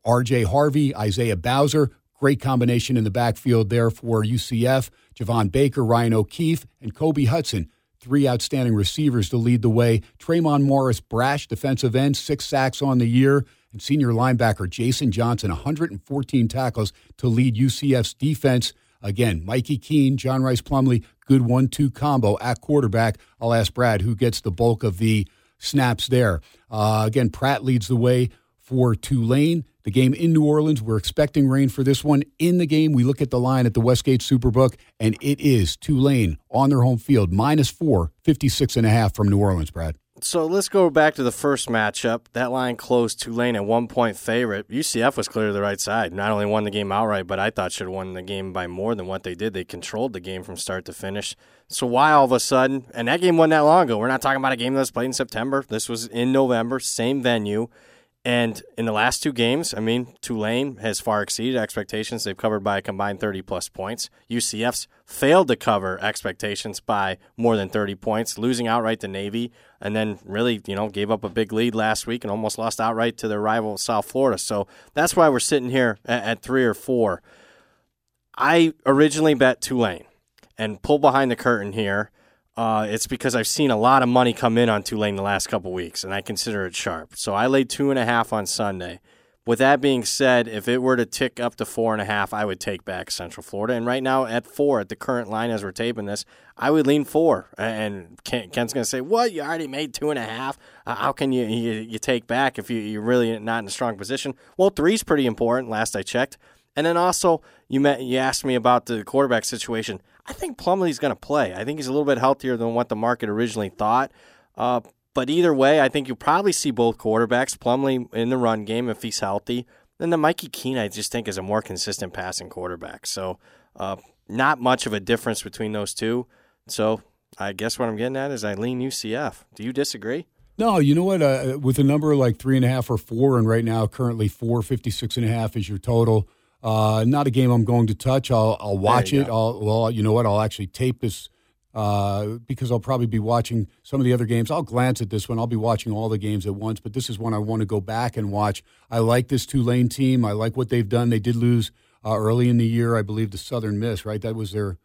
RJ Harvey, Isaiah Bowser, Great combination in the backfield there for UCF. Javon Baker, Ryan O'Keefe, and Kobe Hudson. Three outstanding receivers to lead the way. Tre'mon Morris-Brash defensive end, six sacks on the year. And senior linebacker Jason Johnson, 114 tackles to lead UCF's defense. Again, Mikey Keene, John Rhys Plumlee, good one two combo at quarterback. I'll ask Brad who gets the bulk of the snaps there. Uh, again, Pratt leads the way for Tulane. The game in New Orleans, we're expecting rain for this one. In the game, we look at the line at the Westgate Superbook, and it is Tulane on their home field, minus four, 56 and a half from New Orleans, Brad. So let's go back to the first matchup. That line closed Tulane at one point favorite. UCF was clearly the right side. Not only won the game outright, but I thought should have won the game by more than what they did. They controlled the game from start to finish. So why all of a sudden? And that game wasn't that long ago. We're not talking about a game that was played in September. This was in November, same venue. And in the last two games, I mean, Tulane has far exceeded expectations. They've covered by a combined 30 plus points. UCF's failed to cover expectations by more than 30 points, losing outright to Navy, and then really, you know, gave up a big lead last week and almost lost outright to their rival South Florida. So that's why we're sitting here at, at three or four. I originally bet Tulane and pull behind the curtain here uh, it's because I've seen a lot of money come in on Tulane the last couple weeks, and I consider it sharp. So I laid two and a half on Sunday. With that being said, if it were to tick up to four and a half, I would take back Central Florida. And right now at four, at the current line as we're taping this, I would lean four. And Ken's going to say, "What? You already made two and a half? How can you, you you take back if you, you're really not in a strong position?" Well, three's pretty important. Last I checked. And then also, you met, you asked me about the quarterback situation. I think Plumlee's going to play. I think he's a little bit healthier than what the market originally thought. Uh, but either way, I think you'll probably see both quarterbacks, Plumlee in the run game if he's healthy. Then the Mikey Keene, I just think, is a more consistent passing quarterback. So, uh, not much of a difference between those two. So, I guess what I'm getting at is I lean UCF. Do you disagree? No, you know what? Uh, with a number like three and a half or four, and right now currently four fifty six and a half is your total. Uh, not a game I'm going to touch. I'll I'll watch it. I'll well, you know what? I'll actually tape this uh, because I'll probably be watching some of the other games. I'll glance at this one. I'll be watching all the games at once, but this is one I want to go back and watch. I like this Tulane team. I like what they've done. They did lose uh, early in the year, I believe, to Southern Miss. Right, that was their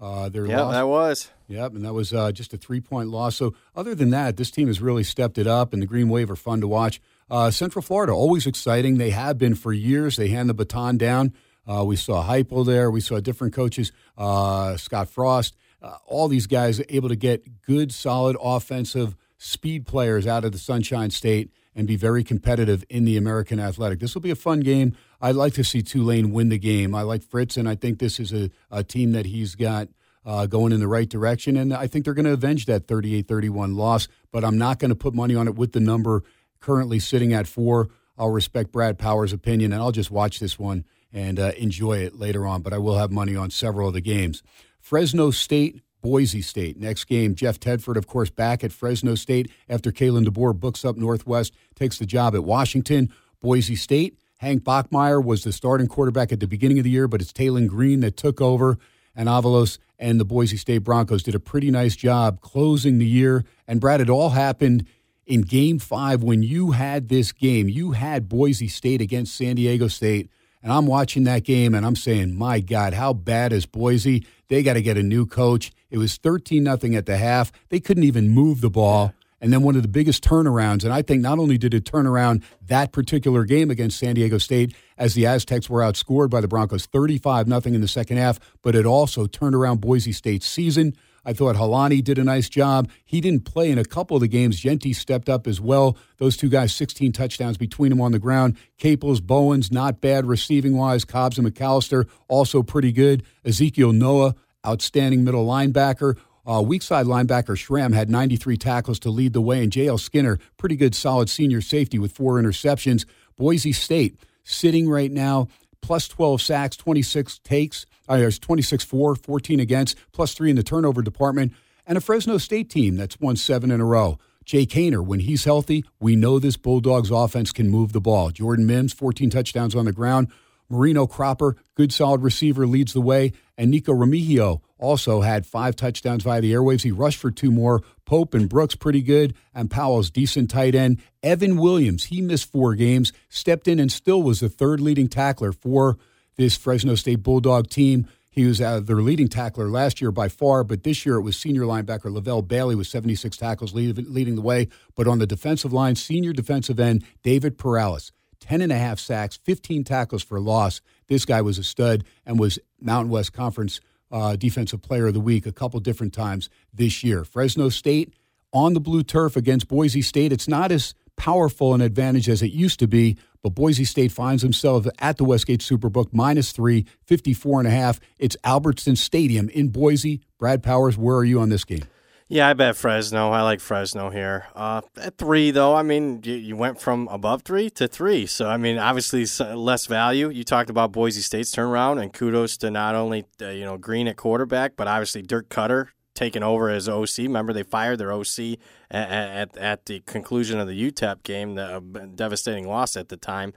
uh, their yeah, that was. Yep, and that was uh, just a three point loss. So, other than that, this team has really stepped it up, and the Green Wave are fun to watch. Uh, Central Florida, always exciting. They have been for years. They hand the baton down. Uh, we saw Heupel there. We saw different coaches, uh, Scott Frost. Uh, all these guys able to get good, solid offensive speed players out of the Sunshine State and be very competitive in the American Athletic. This will be a fun game. I'd like to see Tulane win the game. I like Fritz, and I think this is a, a team that he's got uh, going in the right direction. And I think they're going to avenge that 38 31 loss, but I'm not going to put money on it with the number currently sitting at four. I'll respect Brad Powers' opinion, and I'll just watch this one and uh, enjoy it later on. But I will have money on several of the games. Fresno State, Boise State. Next game, Jeff Tedford, of course, back at Fresno State after Kalen DeBoer books up Northwest, takes the job at Washington. Boise State, Hank Bachmeier was the starting quarterback at the beginning of the year, but it's Taylen Green that took over. And Avalos and the Boise State Broncos did a pretty nice job closing the year. And Brad, it all happened in game five when you had this game. You had Boise State against San Diego State. And I'm watching that game and I'm saying, my God, how bad is Boise? They got to get a new coach. It was 13 nothing at the half. They couldn't even move the ball. And then one of the biggest turnarounds, and I think not only did it turn around that particular game against San Diego State as the Aztecs were outscored by the Broncos 35 nothing in the second half, but it also turned around Boise State's season. I thought Holani did a nice job. He didn't play in a couple of the games. Jeanty stepped up as well. Those two guys, 16 touchdowns between them on the ground. Caples, Bowens, not bad receiving wise. Cobbs and McAllister, also pretty good. Ezekiel Noa, outstanding middle linebacker. Uh, weak side linebacker Schramm had 93 tackles to lead the way, and J.L. Skinner, pretty good, solid senior safety with four interceptions. Boise State sitting right now, plus 12 sacks, 26 takes. Uh, there's 26 4, 14 against, plus three in the turnover department, and a Fresno State team that's won seven in a row. Jake Haener, when he's healthy, we know this Bulldogs offense can move the ball. Jordan Mims, 14 touchdowns on the ground. Marino Cropper, good solid receiver, leads the way. And Nico Remigio also had five touchdowns via the airwaves. He rushed for two more. Pope and Brooks, pretty good. And Powell's decent tight end. Evan Williams, he missed four games, stepped in and still was the third leading tackler for this Fresno State Bulldog team. He was uh, their leading tackler last year by far, but this year it was senior linebacker Levelle Bailey with 76 tackles lead, leading the way. But on the defensive line, senior defensive end David Perales, 10 and a half sacks, 15 tackles for loss. This guy was a stud and was Mountain West Conference uh, Defensive Player of the Week a couple different times this year. Fresno State on the blue turf against Boise State. It's not as powerful an advantage as it used to be, but Boise State finds themselves at the Westgate Superbook minus three, 54 and a half. It's Albertson Stadium in Boise. Brad Powers, where are you on this game? Yeah, I bet Fresno. I like Fresno here. Uh, at three, though, I mean, you, you, went from above three to three. So, I mean, obviously less value. You talked about Boise State's turnaround, and kudos to not only, uh, you know, Green at quarterback, but obviously Dirk Koetter taking over as OC. Remember, they fired their OC at, at, at the conclusion of the UTEP game, the uh, devastating loss at the time.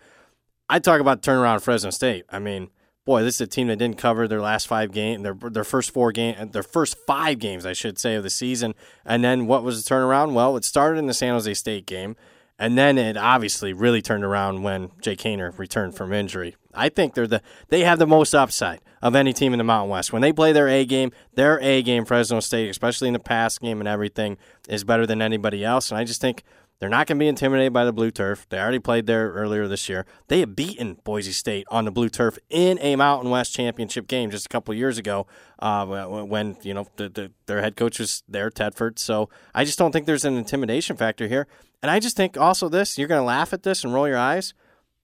I talk about turnaround Fresno State. I mean, boy, this is a team that didn't cover their last five games, their their first four game, their first five games, I should say, of the season. And then what was the turnaround? Well, it started in the San Jose State game, and then it obviously really turned around when Jake Haener returned from injury. I think they're the they have the most upside of any team in the Mountain West. When they play their A game, their A game, Fresno State, especially in the pass game and everything, is better than anybody else. And I just think they're not going to be intimidated by the blue turf. They already played there earlier this year. They had beaten Boise State on the blue turf in a Mountain West championship game just a couple years ago uh, when you know the, the, their head coach was there, Tedford. So I just don't think there's an intimidation factor here. And I just think also this, you're going to laugh at this and roll your eyes.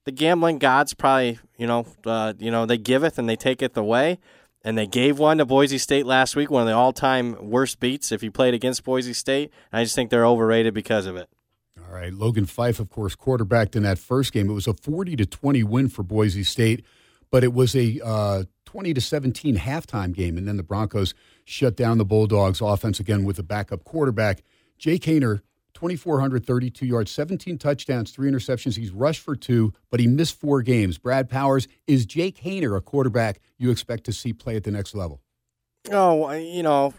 The gambling gods probably, you know, uh, you know, they giveth and they taketh away and they gave one to Boise State last week, one of the all-time worst beats if you played against Boise State. I just think they're overrated because of it. Right, Logan Fife, of course, quarterbacked in that first game. It was a forty to twenty win for Boise State, but it was a uh, twenty to seventeen halftime game, and then the Broncos shut down the Bulldogs' offense again with a backup quarterback. Jake Haener, 2,432 yards, 17 touchdowns, three interceptions. He's rushed for two, but he missed four games. Brad Powers, is Jake Haener a quarterback you expect to see play at the next level? Oh, you know,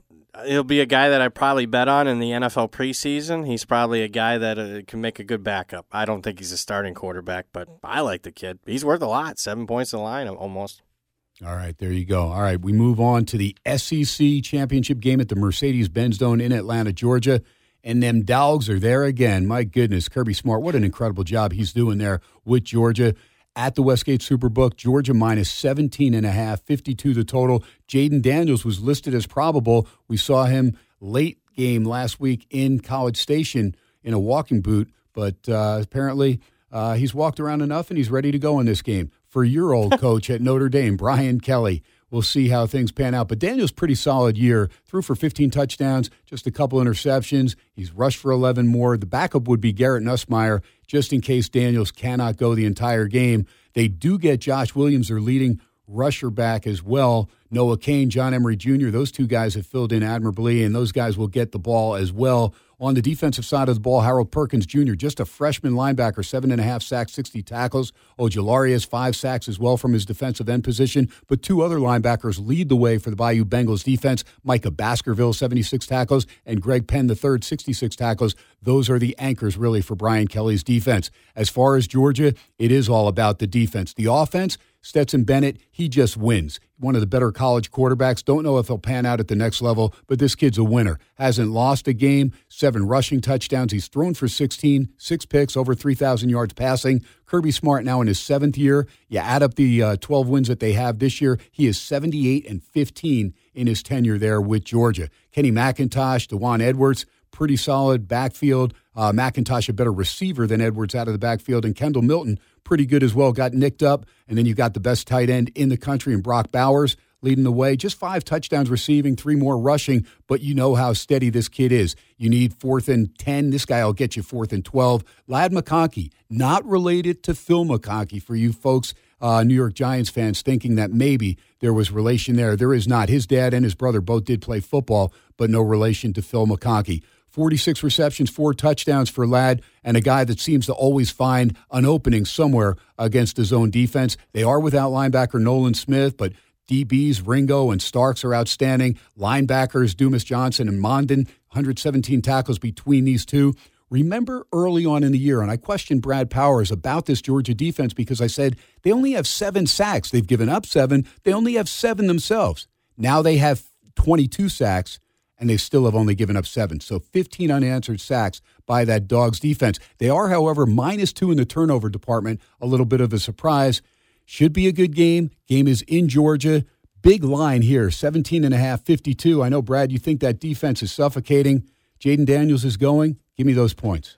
he'll be a guy that I probably bet on in the NFL preseason. He's probably a guy that uh, can make a good backup. I don't think he's a starting quarterback, but I like the kid. He's worth a lot. Seven points in the line almost. All right, there you go. All right, we move on to the SEC championship game at the Mercedes Benz Dome in Atlanta, Georgia. And them dogs are there again. My goodness, Kirby Smart, what an incredible job he's doing there with Georgia at the Westgate Superbook. Georgia minus 17 and a half, 52 the total. Jayden Daniels was listed as probable. We saw him late game last week in College Station in a walking boot, but uh, apparently uh, he's walked around enough and he's ready to go in this game for your old (laughs) coach at Notre Dame, Brian Kelly. We'll see how things pan out. But Daniel's pretty solid year. Threw for 15 touchdowns, just a couple interceptions. He's rushed for 11 more. The backup would be Garrett Nussmeier, just in case Daniels cannot go the entire game. They do get Josh Williams, their leading rusher back as well. Noah Cain, John Emery Jr., those two guys have filled in admirably, and those guys will get the ball as well. On the defensive side of the ball, Harold Perkins Jr., just a freshman linebacker, seven and a half sacks, 60 tackles. Ojulari has five sacks as well from his defensive end position. But two other linebackers lead the way for the Bayou Bengals defense Micah Baskerville, 76 tackles, and Greg Penn, the third, 66 tackles. Those are the anchors, really, for Brian Kelly's defense. As far as Georgia, it is all about the defense. The offense, Stetson Bennett, he just wins. One of the better college quarterbacks. Don't know if he'll pan out at the next level, but this kid's a winner. Hasn't lost a game, seven rushing touchdowns. He's thrown for 16, six picks, over 3,000 yards passing. Kirby Smart now in his seventh year. You add up the uh, 12 wins that they have this year, he is 78 and 15 in his tenure there with Georgia. Kenny McIntosh, Daijun Edwards, pretty solid backfield. Uh, McIntosh, a better receiver than Edwards out of the backfield, and Kendall Milton, pretty good as well. Got nicked up, and then you've got the best tight end in the country in Brock Bowers leading the way. Just five touchdowns receiving, three more rushing, but you know how steady this kid is. You need fourth and 10. This guy will get you fourth and 12. Ladd McConkey, not related to Phil McConkey for you folks, uh, New York Giants fans, thinking that maybe there was relation there. There is not. His dad and his brother both did play football, but no relation to Phil McConkey. 46 receptions, four touchdowns for Ladd, and a guy that seems to always find an opening somewhere against his own defense. They are without linebacker Nolan Smith, but DBs Ringo and Starks are outstanding. Linebackers Dumas Johnson and Mondon, 117 tackles between these two. Remember early on in the year, and I questioned Brad Powers about this Georgia defense because I said they only have seven sacks. They've given up seven. They only have seven themselves. Now they have 22 sacks and they still have only given up seven. So 15 unanswered sacks by that Dogs defense. They are, however, minus two in the turnover department. A little bit of a surprise. Should be a good game. Game is in Georgia. Big line here, 17 and a half, 52. I know, Brad, you think that defense is suffocating. Jayden Daniels is going. Give me those points.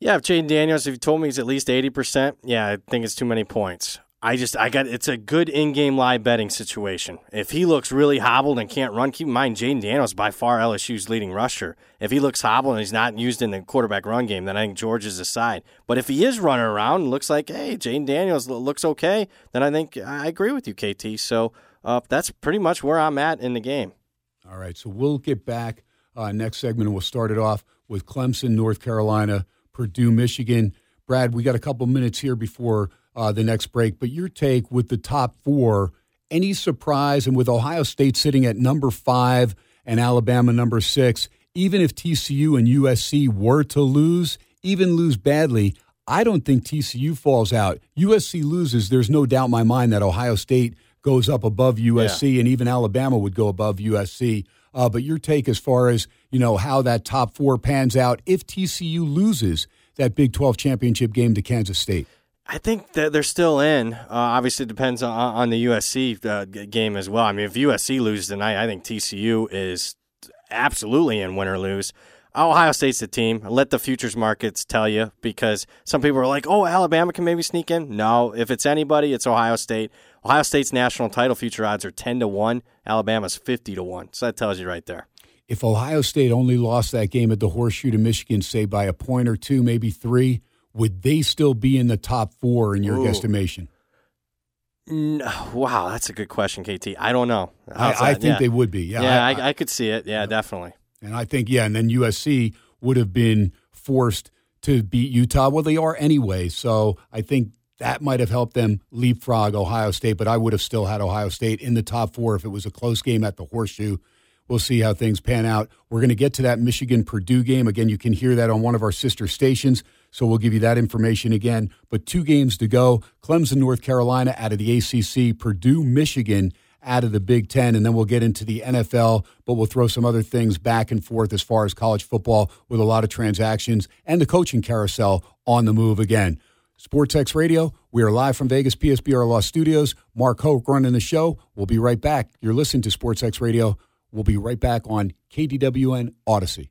Yeah, if Jayden Daniels, if you told me he's at least 80%, yeah, I think it's too many points. I just I got it's a good in-game live betting situation. If he looks really hobbled and can't run, keep in mind Jayden Daniels by far LSU's leading rusher. If he looks hobbled and he's not used in the quarterback run game, then I think George is aside. But if he is running around and looks like hey Jayden Daniels looks okay, then I think I agree with you, KT. So uh, that's pretty much where I'm at in the game. All right, so we'll get back uh, next segment we'll start it off with Clemson, North Carolina, Purdue, Michigan. Brad, we got a couple minutes here before uh, the next break. But your take with the top four, any surprise? And with Ohio State sitting at number five and Alabama number six, even if TCU and USC were to lose, even lose badly, I don't think TCU falls out. USC loses, there's no doubt in my mind that Ohio State goes up above USC yeah. and even Alabama would go above USC. Uh, but your take as far as you know how that top four pans out if TCU loses that Big 12 championship game to Kansas State. I think that they're still in. Uh, obviously, it depends on, on the USC uh, game as well. I mean, if USC loses tonight, I think TCU is absolutely in win or lose. Ohio State's the team. Let the futures markets tell you because some people are like, oh, Alabama can maybe sneak in. No, if it's anybody, it's Ohio State. Ohio State's national title future odds are 10 to 1. Alabama's 50 to 1. So that tells you right there. If Ohio State only lost that game at the Horseshoe to Michigan, say by a point or two, maybe three, would they still be in the top four in your Ooh. guesstimation? No, wow, that's a good question, KT. I don't know. I, I, think yeah. they would be. Yeah, yeah, I, I, I, could see it. Yeah, definitely. And I think yeah, and then USC would have been forced to beat Utah. Well, they are anyway. So I think that might have helped them leapfrog Ohio State, but I would have still had Ohio State in the top four if it was a close game at the horseshoe. We'll see how things pan out. We're going to get to that Michigan Purdue game. Again, you can hear that on one of our sister stations. So we'll give you that information again. But two games to go Clemson, North Carolina out of the ACC, Purdue, Michigan out of the Big Ten. And then we'll get into the NFL, but we'll throw some other things back and forth as far as college football with a lot of transactions and the coaching carousel on the move again. SportsX Radio, we are live from Vegas PSBR Law Studios. Mark Hoke running the show. We'll be right back. You're listening to SportsX Radio. We'll be right back on KDWN Odyssey.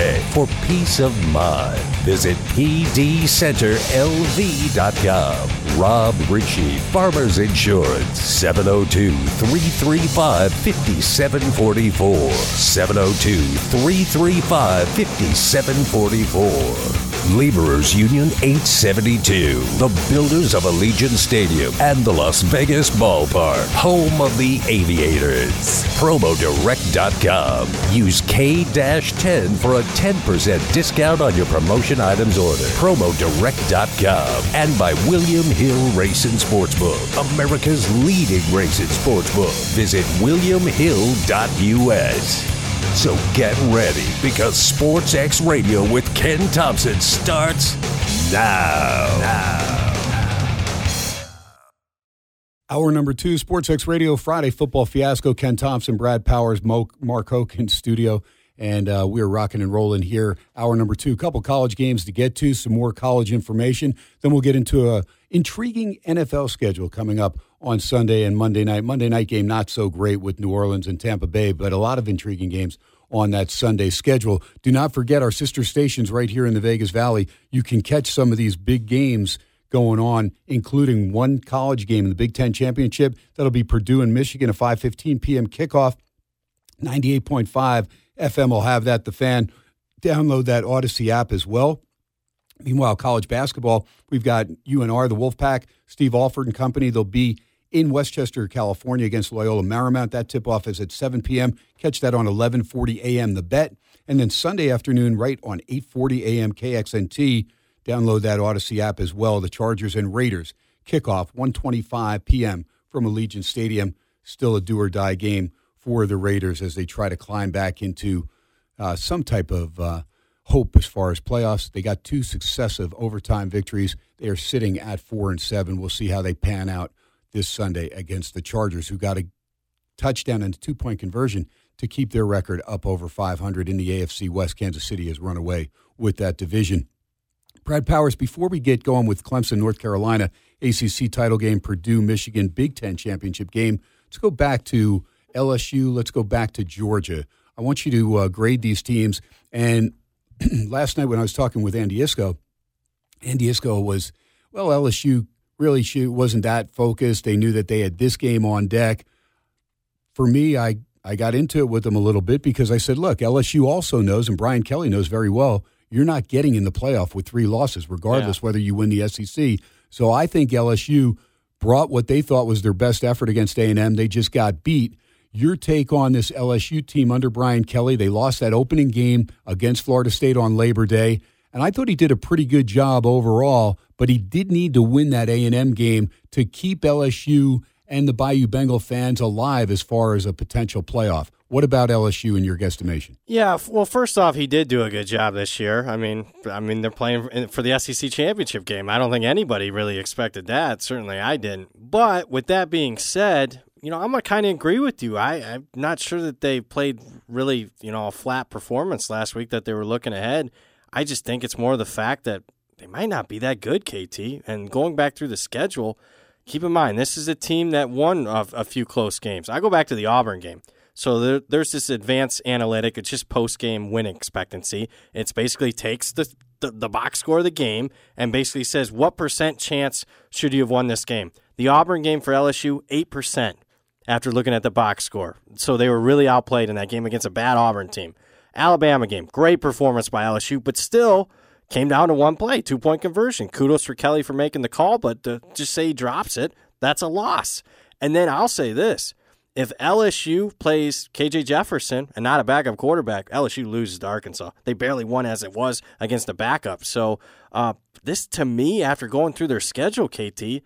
for peace of mind. Visit pdcenterlv.com. Rob Ritchie, Farmers Insurance, 702 335 5744. 702 335 5744. Laborers Union 872, the builders of Allegiant Stadium and the Las Vegas Ballpark, home of the Aviators. PromoDirect.com. Use K 10 for a 10% discount on your promotion items order. PromoDirect.com. And by William Hill Racing Sportsbook, America's leading racing sportsbook. Visit WilliamHill.us. So get ready because Sports X Radio with Ken Thomson starts now. Now. Hour number two, Sports X Radio, Friday football fiasco. Ken Thomson, Brad Powers, Mo, Mark Hoke in studio. And uh, we're rocking and rolling here. Hour number two, couple college games to get to, some more college information. Then we'll get into a intriguing NFL schedule coming up on Sunday and Monday night. Monday night game not so great with New Orleans and Tampa Bay, but a lot of intriguing games on that Sunday schedule. Do not forget our sister stations right here in the Vegas Valley. You can catch some of these big games going on, including one college game in the Big Ten Championship. That'll be Purdue and Michigan, a 5:15 p.m. kickoff. 98.5 FM will have that. The fan download that Odyssey app as well. Meanwhile, college basketball, we've got UNR, the Wolfpack, Steve Alford and company. They'll be in Westchester, California against Loyola Marymount. That tip-off is at 7 p.m. Catch that on 11:40 a.m. The Bet, and then Sunday afternoon, right on 8:40 a.m. KXNT. Download that Odyssey app as well. The Chargers and Raiders kickoff 1:25 p.m. from Allegiant Stadium. Still a do or die game for the Raiders as they try to climb back into uh, some type of uh, hope as far as playoffs. They got two successive overtime victories. They are sitting at four and seven. We'll see how they pan out this Sunday against the Chargers, who got a touchdown and a two point conversion to keep their record up over 500 in the AFC West. Kansas City has run away with that division. Brad Powers, before we get going with Clemson, North Carolina, ACC title game, Purdue, Michigan, Big Ten championship game, let's go back to LSU. Let's go back to Georgia. I want you to uh, grade these teams. And (clears throat) last night when I was talking with Andy Isco, Andy Isco was, well, LSU really wasn't that focused. They knew that they had this game on deck. For me, I, I got into it with them a little bit because I said, look, LSU also knows, and Brian Kelly knows very well, you're not getting in the playoff with three losses, regardless yeah. whether you win the SEC. So I think LSU brought what they thought was their best effort against A&M. They just got beat. Your take on this LSU team under Brian Kelly? They lost that opening game against Florida State on Labor Day, and I thought he did a pretty good job overall. But he did need to win that A&M game to keep LSU and the Bayou Bengal fans alive as far as a potential playoff. What about LSU in your guesstimation? Yeah, well, first off, he did do a good job this year. I mean, I mean, they're playing for the SEC championship game. I don't think anybody really expected that. Certainly, I didn't. But with that being said, you know, I'm gonna kind of agree with you. I, I'm not sure that they played really, you know, a flat performance last week. That they were looking ahead. I just think it's more the fact that they might not be that good, KT. And going back through the schedule, keep in mind this is a team that won a, a few close games. I go back to the Auburn game. So there, there's this advanced analytic. It's just post game win expectancy. It's basically takes the, the, the box score of the game and basically says what percent chance should you have won this game. The Auburn game for LSU, eight percent after looking at the box score. So they were really outplayed in that game against a bad Auburn team. Alabama game, great performance by LSU, but still came down to one play, two point conversion. Kudos for Kelly for making the call, but to just say he drops it, that's a loss. And then I'll say this if LSU plays KJ Jefferson and not a backup quarterback, LSU loses to Arkansas. They barely won as it was against the backup. So, uh, this to me, after going through their schedule, KT,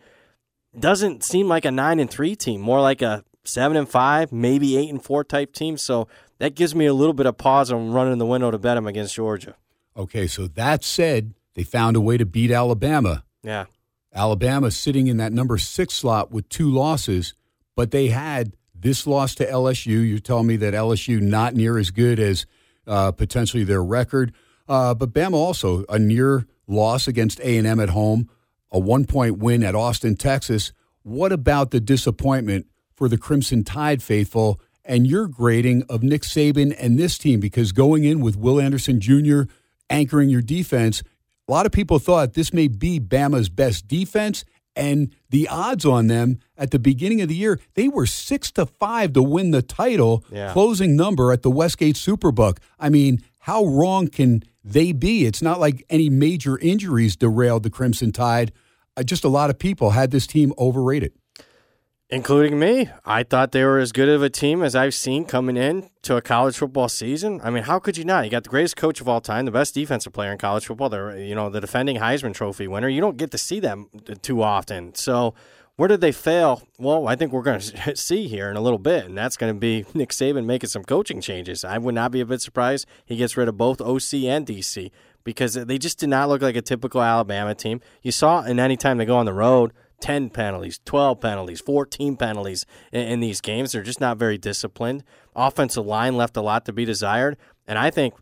doesn't seem like a nine and three team, more like a seven and five, maybe eight and four type team. So that gives me a little bit of pause on running the window to bet them against Georgia. Okay, so that said, they found a way to beat Alabama. Yeah. Alabama sitting in that number six slot with two losses, but they had this loss to LSU. You're telling me that LSU not near as good as uh, potentially their record, uh, but Bama also a near loss against A and M at home, a one point win at Austin, Texas. What about the disappointment for the Crimson Tide faithful and your grading of Nick Saban and this team? Because going in with Will Anderson Jr. anchoring your defense, a lot of people thought this may be Bama's best defense. And the odds on them at the beginning of the year, they were six to five to win the title, Yeah. closing number at the Westgate Superbook. I mean, how wrong can they be? It's not like any major injuries derailed the Crimson Tide. Uh, just a lot of people had this team overrated. Including me. I thought they were as good of a team as I've seen coming in to a college football season. I mean, how could you not? You got the greatest coach of all time, the best defensive player in college football, the you know, the defending Heisman Trophy winner. You don't get to see them too often. So, where did they fail? Well, I think we're going (laughs) to see here in a little bit, and that's going to be (laughs) Nick Saban making some coaching changes. I would not be a bit surprised he gets rid of both OC and DC because they just did not look like a typical Alabama team. You saw, and anytime they go on the road, 10 penalties, 12 penalties, 14 penalties in, in, these games. They're just not very disciplined. Offensive line left a lot to be desired. And I think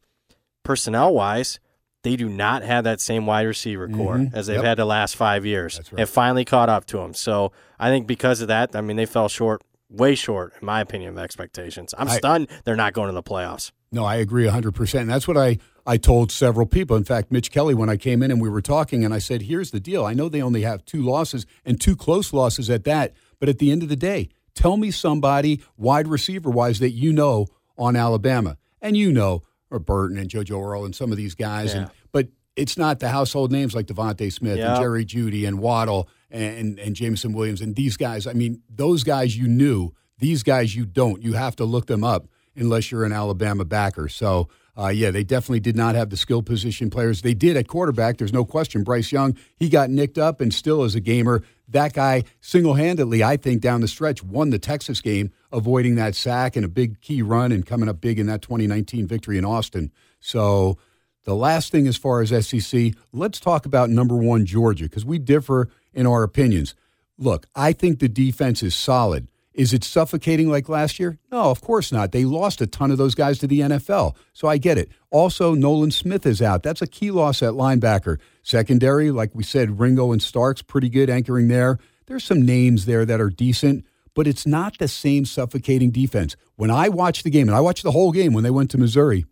personnel wise, they do not have that same wide receiver core Mhm. as they've Yep. had the last five years. That's right. It finally caught up to them. So I think because of that, I mean, they fell short, way short, in my opinion, of expectations. I'm I- stunned they're not going to the playoffs. No, I agree 100%. And that's what I, I told several people. In fact, Mitch Kelly, when I came in and we were talking, and I said, here's the deal. I know they only have two losses and two close losses at that. But at the end of the day, tell me somebody wide receiver wise that you know on Alabama. And you know, or Burton and JoJo Earle and some of these guys. And, but it's not the household names like DeVonta Smith Yeah. and Jerry Jeudy and Waddle and, and Jameson Williams and these guys. I mean, those guys you knew. These guys you don't. You have to look them up unless you're an Alabama backer. So, uh, yeah, they definitely did not have the skill position players. They did at quarterback. There's no question. Bryce Young, he got nicked up and still as a gamer. That guy single handedly, I think, down the stretch won the Texas game, avoiding that sack and a big key run and coming up big in that 2019 victory in Austin. So, the last thing as far as SEC, let's talk about number one, Georgia, because we differ in our opinions. Look, I think the defense is solid. Is it suffocating like last year? No, of course not. They lost a ton of those guys to the NFL, so I get it. Also, Nolan Smith is out. That's a key loss at linebacker. Secondary, like we said, Ringo and Starks, pretty good anchoring there. There's some names there that are decent, but it's not the same suffocating defense. When I watched the game, and I watched the whole game when they went to Missouri,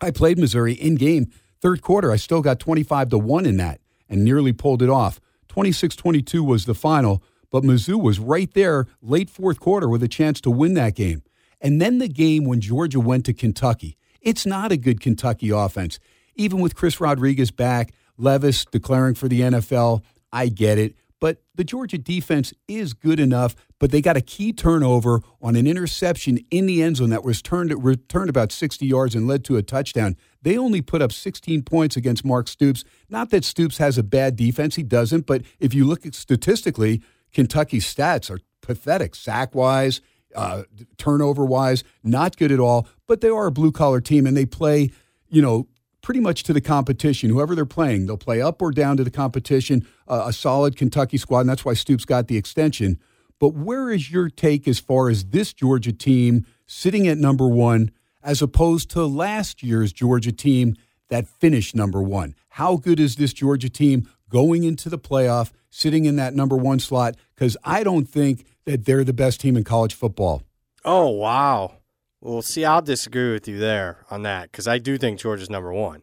I played Missouri in game. Third quarter, I still got 25 to 1 in that and nearly pulled it off. 26 22 was the final, but Mizzou was right there late fourth quarter with a chance to win that game. And then the game when Georgia went to Kentucky. It's not a good Kentucky offense. Even with Chris Rodriguez back, Levis declaring for the NFL, I get it. But the Georgia defense is good enough, but they got a key turnover on an interception in the end zone that was turned returned about 60 yards and led to a touchdown. They only put up 16 points against Mark Stoops. Not that Stoops has a bad defense, he doesn't, but if you look at statistically, Kentucky's stats are pathetic, sack wise, uh, turnover wise, not good at all. But they are a blue collar team and they play, you know, pretty much to the competition. Whoever they're playing, they'll play up or down to the competition. Uh, a solid Kentucky squad, and that's why Stoops got the extension. But where is your take as far as this Georgia team sitting at number one as opposed to last year's Georgia team that finished number one? How good is this Georgia team going into the playoff, sitting in that number one slot? Because I don't think that they're the best team in college football. Oh, wow. Well, see, I'll disagree with you there on that because I do think Georgia's number one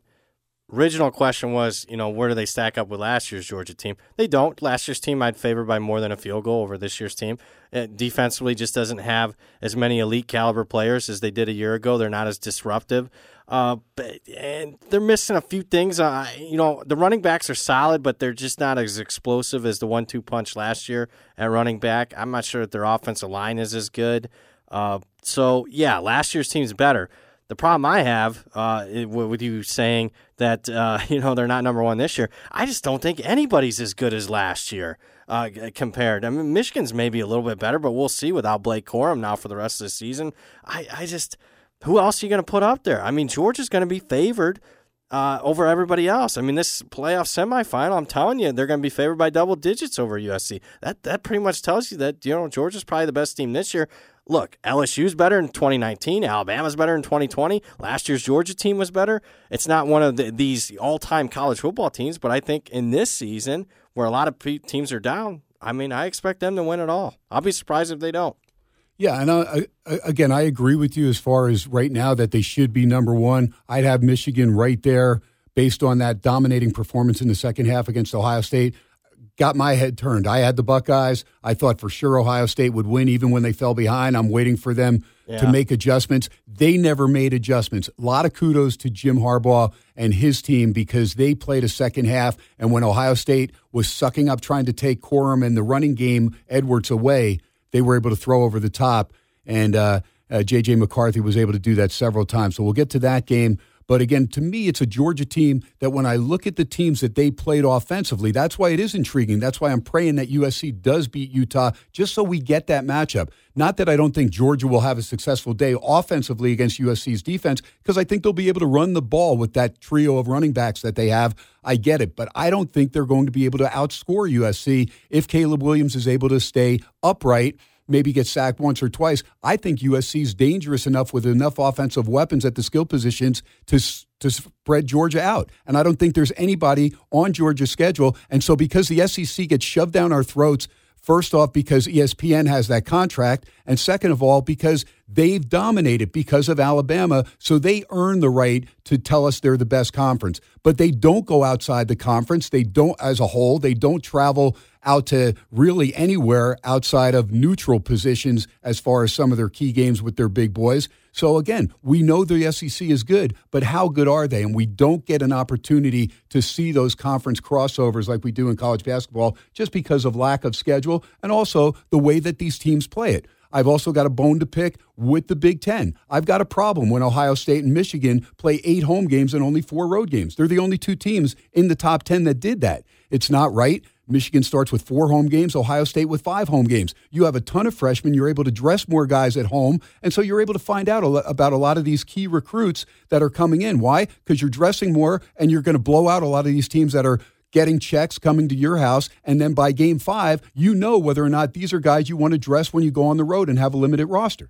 original question was, you know, where do they stack up with last year's Georgia team? They don't. Last year's team I'd favor by more than a field goal over this year's team. It defensively just doesn't have as many elite caliber players as they did a year ago. They're not as disruptive. Uh, but, and they're missing a few things. Uh, you know, the running backs are solid, but they're just not as explosive as the one-two punch last year at running back. I'm not sure that their offensive line is as good. Uh, so yeah, last year's team's better. The problem I have uh, with you saying that uh, (laughs) you know they're not number one this year, I just don't think anybody's as good as last year uh, compared. I mean, Michigan's maybe a little bit better, but we'll see without Blake Corum now for the rest of the season. I, I just who else are you going to put up there? I mean, Georgia's going to be favored uh, over everybody else. I mean, this playoff semifinal, I'm telling you, they're going to be favored by double digits over USC. That that pretty much tells you that you know Georgia's probably the best team this year look, LSU's better in 2019. Alabama's better in 2020. Last year's Georgia team was better. It's not one of the, these all time college football teams, but I think in this season, where a lot of teams are down, I mean, I expect them to win it all. I'll be surprised if they don't. Yeah, and I, I, again, I agree with you as far as right now that they should be number one. I'd have Michigan right there based on that dominating performance in the second half against Ohio State got my head turned. I had the Buckeyes. I thought for sure Ohio State would win even when they fell behind. I'm waiting for them yeah. to make adjustments. They never made adjustments. A lot of kudos to Jim Harbaugh and his team because they played a second half. And when Ohio State was sucking up trying to take Corum and the running game Edwards away, they were able to throw over the top. And uh, uh, J.J. McCarthy was able to do that several times. So we'll get to that game. But again, to me, it's a Georgia team that when I look at the teams that they played offensively, that's why it is intriguing. That's why I'm praying that USC does beat Utah, just so we get that matchup. Not that I don't think Georgia will have a successful day offensively against USC's defense, because I think they'll be able to run the ball with that trio of running backs that they have. I get it, but I don't think they're going to be able to outscore USC if Caleb Williams is able to stay upright maybe get sacked once or twice. I think USC is dangerous enough with enough offensive weapons at the skill positions to to spread Georgia out. And I don't think there's anybody on Georgia's schedule. And so because the SEC gets shoved down our throats First off, because ESPN has that contract. And second of all, because they've dominated because of Alabama. So they earn the right to tell us they're the best conference. But they don't go outside the conference. They don't, as a whole, they don't travel out to really anywhere outside of neutral positions as far as some of their key games with their big boys. So again, we know the SEC is good, but how good are they? And we don't get an opportunity to see those conference crossovers like we do in college basketball just because of lack of schedule and also the way that these teams play it. I've also got a bone to pick with the Big Ten. I've got a problem when Ohio State and Michigan play eight home games and only four road games. They're the only two teams in the top 10 that did that. It's not right. Michigan starts with four home games, Ohio State with five home games. You have a ton of freshmen. You're able to dress more guys at home. And so you're able to find out about a lot of these key recruits that are coming in. Why? Because you're dressing more and you're going to blow out a lot of these teams that are getting checks coming to your house. And then by game five, you know whether or not these are guys you want to dress when you go on the road and have a limited roster.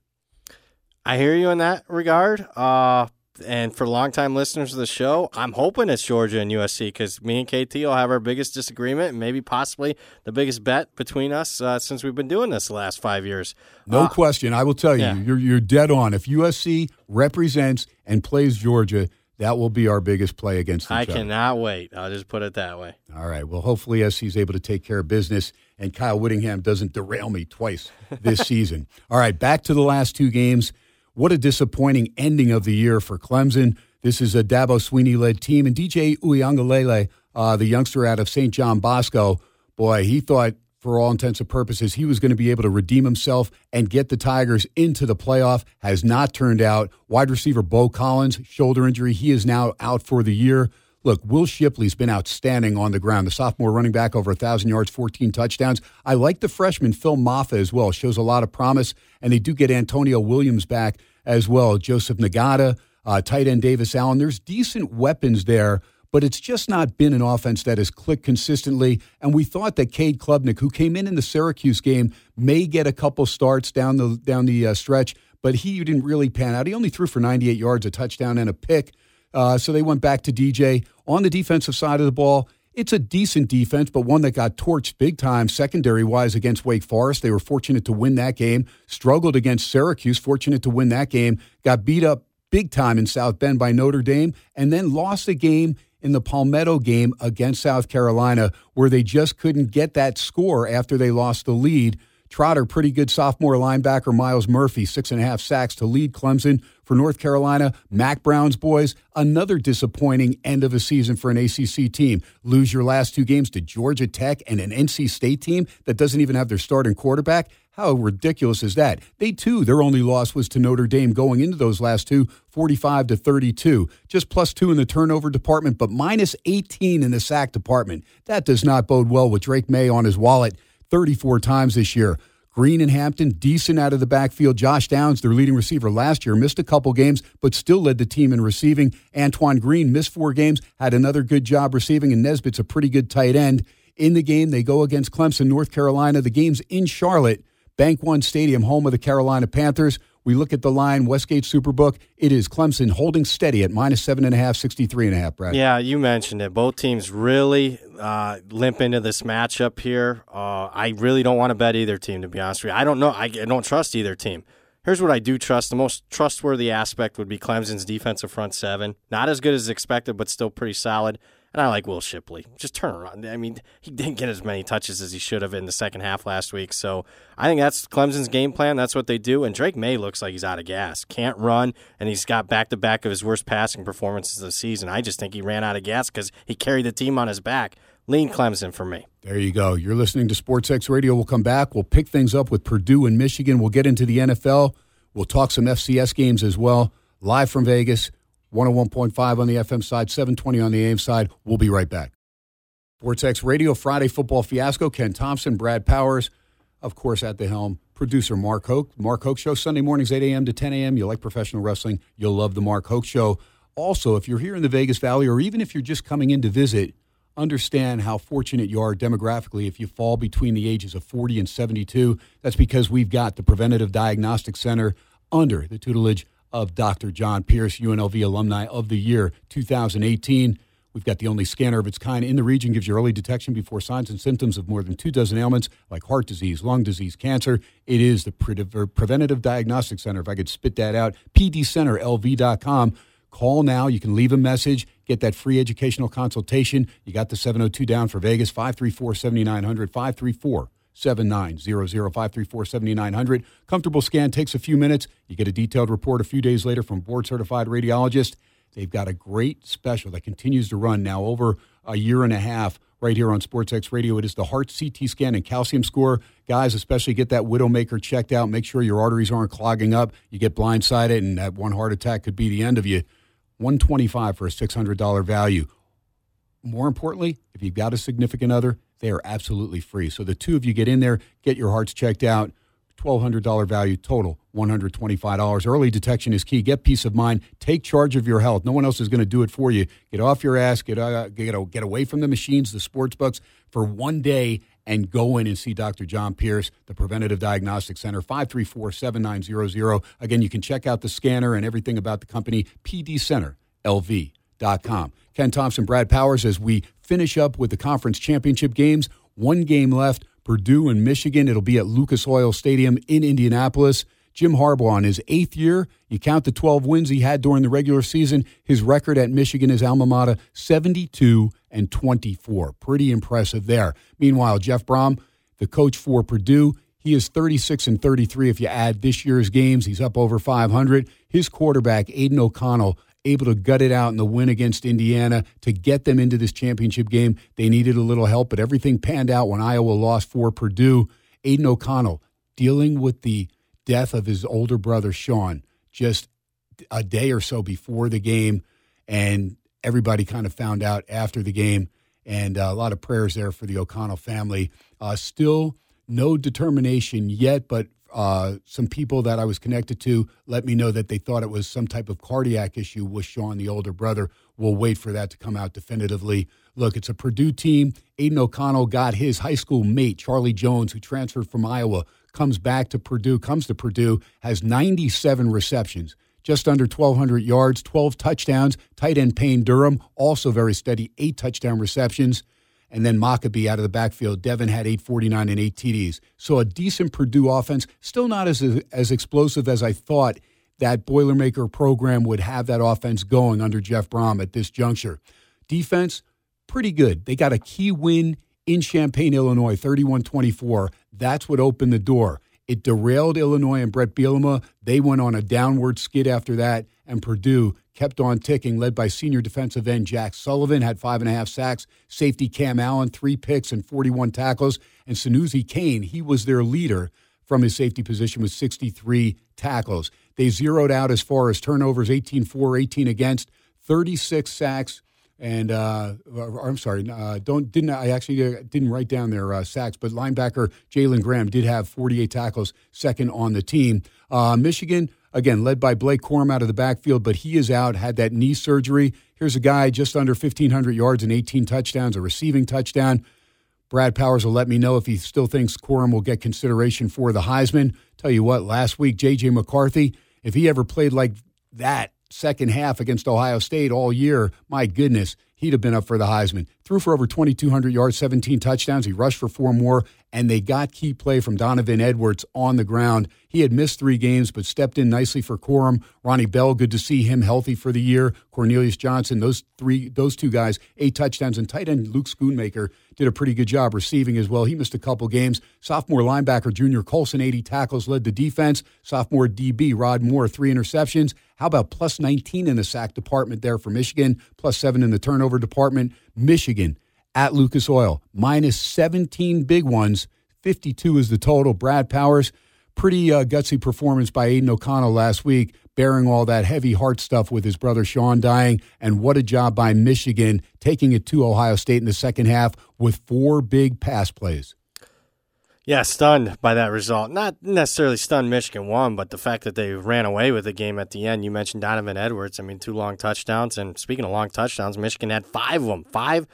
I hear you in that regard. Uh, and for longtime listeners of the show, I'm hoping it's Georgia and USC because me and KT will have our biggest disagreement and maybe possibly the biggest bet between us uh, since we've been doing this the last five years. No uh, question. I will tell you, yeah. you're, you're dead on. If USC represents and plays Georgia, that will be our biggest play against the I other. cannot wait. I'll just put it that way. All right. Well, hopefully SC's able to take care of business and Kyle Whittingham doesn't derail me twice this (laughs) season. All right, back to the last two games. What a disappointing ending of the year for Clemson. This is a Dabo Swinney led team. And DJ Uiagalelei, uh, the youngster out of St. John Bosco, boy, he thought for all intents and purposes he was going to be able to redeem himself and get the Tigers into the playoff. Has not turned out. Wide receiver Bo Collins, shoulder injury. He is now out for the year. Look, Will Shipley's been outstanding on the ground. The sophomore running back, over 1,000 yards, 14 touchdowns. I like the freshman, Phil Mafah, as well. Shows a lot of promise. And they do get Antonio Williams back as well. Joseph Ngata, uh, tight end Davis Allen. There's decent weapons there. but it's just not been an offense that has clicked consistently. And we thought that Cade Klubnik, who came in in the Syracuse game, may get a couple starts down the down the uh, stretch, but he didn't really pan out. He only threw for 98 yards, a touchdown, and a pick. Uh, so they went back to DJ on the defensive side of the ball. It's a decent defense, but one that got torched big time secondary wise against Wake Forest. They were fortunate to win that game. Struggled against Syracuse, fortunate to win that game. Got beat up big time in South Bend by Notre Dame, and then lost a game in the Palmetto game against South Carolina where they just couldn't get that score after they lost the lead. Trotter, pretty good sophomore linebacker Myles Murphy, six and a half sacks to lead Clemson for North Carolina. Mack Brown's boys, another disappointing end of a season for an ACC team. Lose your last two games to Georgia Tech and an NC State team that doesn't even have their starting quarterback. How ridiculous is that? They too, their only loss was to Notre Dame going into those last two, 45 to 32. Just plus two in the turnover department, but minus 18 in the sack department. That does not bode well with Drake Maye on his wallet 34 times this year. Green and Hampton, decent out of the backfield. Josh Downs, their leading receiver last year, missed a couple games, but still led the team in receiving. Antoine Green missed four games, had another good job receiving, and Nesbitt's a pretty good tight end. In the game, they go against Clemson, North Carolina. The game's in Charlotte, Bank One Stadium, home of the Carolina Panthers. We look at the line, Westgate Superbook. It is Clemson holding steady at minus seven and a half, 63 and a half, Brad. Yeah, you mentioned it. Both teams really uh, limp into this matchup here. Uh, I really don't want to bet either team, to be honest with you. I don't know. I, I don't trust either team. Here's what I do trust. The most trustworthy aspect would be Clemson's defensive front seven. Not as good as expected, but still pretty solid. And I like Will Shipley. Just turn around. I mean, he didn't get as many touches as he should have in the second half last week. So I think that's Clemson's game plan. That's what they do. And Drake Maye looks like he's out of gas. Can't run, and he's got back to back of his worst passing performances of the season. I just think he ran out of gas because he carried the team on his back. Lean Clemson for me. There you go. You're listening to SportsX Radio. We'll come back. We'll pick things up with Purdue and Michigan. We'll get into the NFL. We'll talk some FCS games as well. Live from Vegas. 101.5 on the FM side, 720 on the AM side. We'll be right back. SportsX Radio Friday Football Fiasco. Ken Thomson, Brad Powers, of course, at the helm. Producer Mark Hoke. Mark Hoke Show, Sunday mornings, 8 a.m. to 10 a.m. You like professional wrestling, you'll love the Mark Hoke Show. Also, if you're here in the Vegas Valley or even if you're just coming in to visit, understand how fortunate you are demographically if you fall between the ages of 40 and 72. That's because we've got the Preventative Diagnostic Center under the tutelage of Dr. John Pierce, UNLV Alumni of the Year 2018. We've got the only scanner of its kind in the region, gives you early detection before signs and symptoms of more than two dozen ailments like heart disease, lung disease, cancer. It is the Pre- er, Preventative Diagnostic Center. If I could spit that out, pdcenterlv.com. Call now. You can leave a message, get that free educational consultation. You got the 702 down for Vegas, 534 7900, 534 7900 534 7900. Comfortable scan takes a few minutes. You get a detailed report a few days later from board certified radiologist. They've got a great special that continues to run now over a year and a half right here on SportsX Radio. It is the heart CT scan and calcium score. Guys, especially get that Widowmaker checked out. Make sure your arteries aren't clogging up. You get blindsided, and that one heart attack could be the end of you. 125 for a $600 value. More importantly, if you've got a significant other, they are absolutely free. So the two of you get in there, get your hearts checked out. $1,200 value total, $125. Early detection is key. Get peace of mind. Take charge of your health. No one else is going to do it for you. Get off your ass. Get, uh, get, get away from the machines, the sports books for one day and go in and see Dr. John Pierce, the Preventative Diagnostic Center, 534 7900. Again, you can check out the scanner and everything about the company, pdcenterlv.com. Ken Thomson, Brad Powers, as we finish up with the conference championship games. One game left Purdue and Michigan. It'll be at Lucas Oil Stadium in Indianapolis. Jim Harbaugh in his eighth year. You count the 12 wins he had during the regular season. His record at Michigan, his alma mater, 72 and 24. Pretty impressive there. Meanwhile, Jeff Brohm, the coach for Purdue, he is 36 and 33 if you add this year's games. He's up over 500. His quarterback, Aidan O'Connell, able to gut it out in the win against Indiana to get them into this championship game. They needed a little help, but everything panned out when Iowa lost for Purdue. Aidan O'Connell dealing with the death of his older brother, Sean, just a day or so before the game. And everybody kind of found out after the game. And uh, a lot of prayers there for the O'Connell family. Uh, still no determination yet, but Uh, some people that I was connected to let me know that they thought it was some type of cardiac issue with Sean, the older brother. We'll wait for that to come out definitively. Look, it's a Purdue team. Aidan O'Connell got his high school mate, Charlie Jones, who transferred from Iowa, comes back to Purdue, comes to Purdue, has 97 receptions, just under 1,200 yards, 12 touchdowns. Tight end Payne Durham, also very steady, eight touchdown receptions and then Mockobee out of the backfield. Devin had 849 and 8 TDs. So a decent Purdue offense, still not as as explosive as I thought that Boilermaker program would have that offense going under Jeff Brohm at this juncture. Defense, pretty good. They got a key win in Champaign, Illinois, 31-24. That's what opened the door. It derailed Illinois and Bret Bielema. They went on a downward skid after that, and Purdue kept on ticking, led by senior defensive end Jack Sullivan, had five and a half sacks. Safety Cam Allen, three picks and 41 tackles. And Sanoussi Kane, he was their leader from his safety position with 63 tackles. They zeroed out as far as turnovers 18 4, 18 against, 36 sacks. And uh, I'm sorry, uh, don't didn't I actually uh, didn't write down their uh, sacks, but linebacker Jalen Graham did have 48 tackles, second on the team. Uh, Michigan again, led by Blake Corum out of the backfield, but he is out, had that knee surgery. Here's a guy just under 1,500 yards and 18 touchdowns, a receiving touchdown. Brad Powers will let me know if he still thinks Corum will get consideration for the Heisman. Tell you what, last week, J.J. McCarthy, if he ever played like that second half against Ohio State all year, my goodness, he'd have been up for the Heisman. Threw for over 2,200 yards, 17 touchdowns. He rushed for four more, and they got key play from Donovan Edwards on the ground. He had missed three games, but stepped in nicely for Corum. Ronnie Bell, good to see him healthy for the year. Cornelius Johnson, those three, those two guys, eight touchdowns, and tight end Luke Schoonmaker did a pretty good job receiving as well. He missed a couple games. Sophomore linebacker Junior Colson, 80 tackles, led the defense. Sophomore DB Rod Moore, three interceptions. How about plus 19 in the sack department there for Michigan, plus seven in the turnover department? Michigan at Lucas Oil, minus 17 big ones. 52 is the total. Brad Powers, pretty uh, gutsy performance by Aidan O'Connell last week, bearing all that heavy heart stuff with his brother Sean dying. And what a job by Michigan taking it to Ohio State in the second half with four big pass plays. Yeah, stunned by that result. Not necessarily stunned Michigan won, but the fact that they ran away with the game at the end. You mentioned Donovan Edwards. I mean, two long touchdowns. And speaking of long touchdowns, Michigan had five of them. Five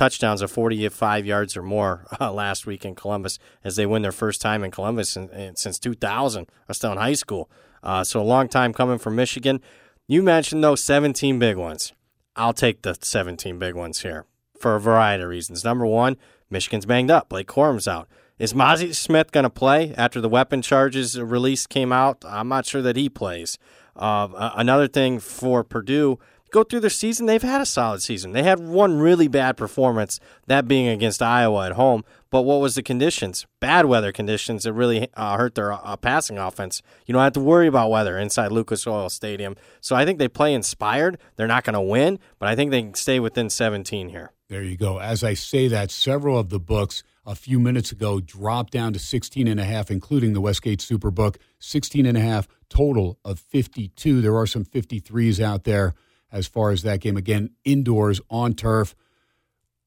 touchdowns of 45 yards or more uh, last week in Columbus as they win their first time in Columbus in, in, since 2000. I was still in high school. Uh, so a long time coming from Michigan. You mentioned those 17 big ones. I'll take the 17 big ones here for a variety of reasons. Number one, Michigan's banged up. Blake Corum's out. Is Mazi Smith going to play after the weapon charges release came out? I'm not sure that he plays. Uh, another thing for Purdue, go through their season, they've had a solid season. They had one really bad performance, that being against Iowa at home. But what was the conditions? Bad weather conditions that really uh, hurt their uh, passing offense. You don't have to worry about weather inside Lucas Oil Stadium. So I think they play inspired. They're not going to win, but I think they can stay within 17 here. There you go. As I say that, several of the books a few minutes ago dropped down to 16 and a half, including the Westgate Superbook. 16 and a half total of 52. There are some 53s out there as far as that game. Again, indoors on turf.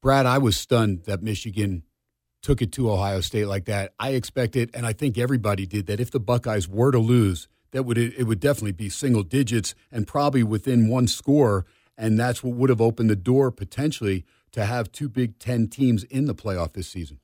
Brad, I was stunned that Michigan took it to Ohio State like that. I expected, and I think everybody did, that if the Buckeyes were to lose, that would it would definitely be single digits and probably within one score, and that's what would have opened the door potentially to have two Big Ten teams in the playoff this season.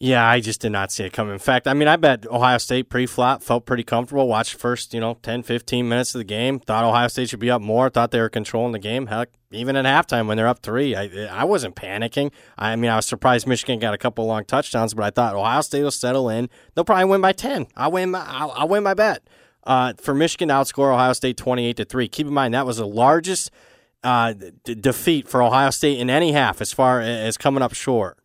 Yeah, I just did not see it coming. In fact, I mean, I bet Ohio State pre-flop felt pretty comfortable. Watched first, you know, 10, 15 minutes of the game. Thought Ohio State should be up more. Thought they were controlling the game. Heck, even at halftime when they're up three, I, I wasn't panicking. I mean, I was surprised Michigan got a couple long touchdowns, but I thought Ohio State will settle in. They'll probably win by 10. I'll win my, I'll, I'll win my bet. Uh, for Michigan to outscore Ohio State 28 to 3. Keep in mind, that was the largest uh, d- defeat for Ohio State in any half as far as coming up short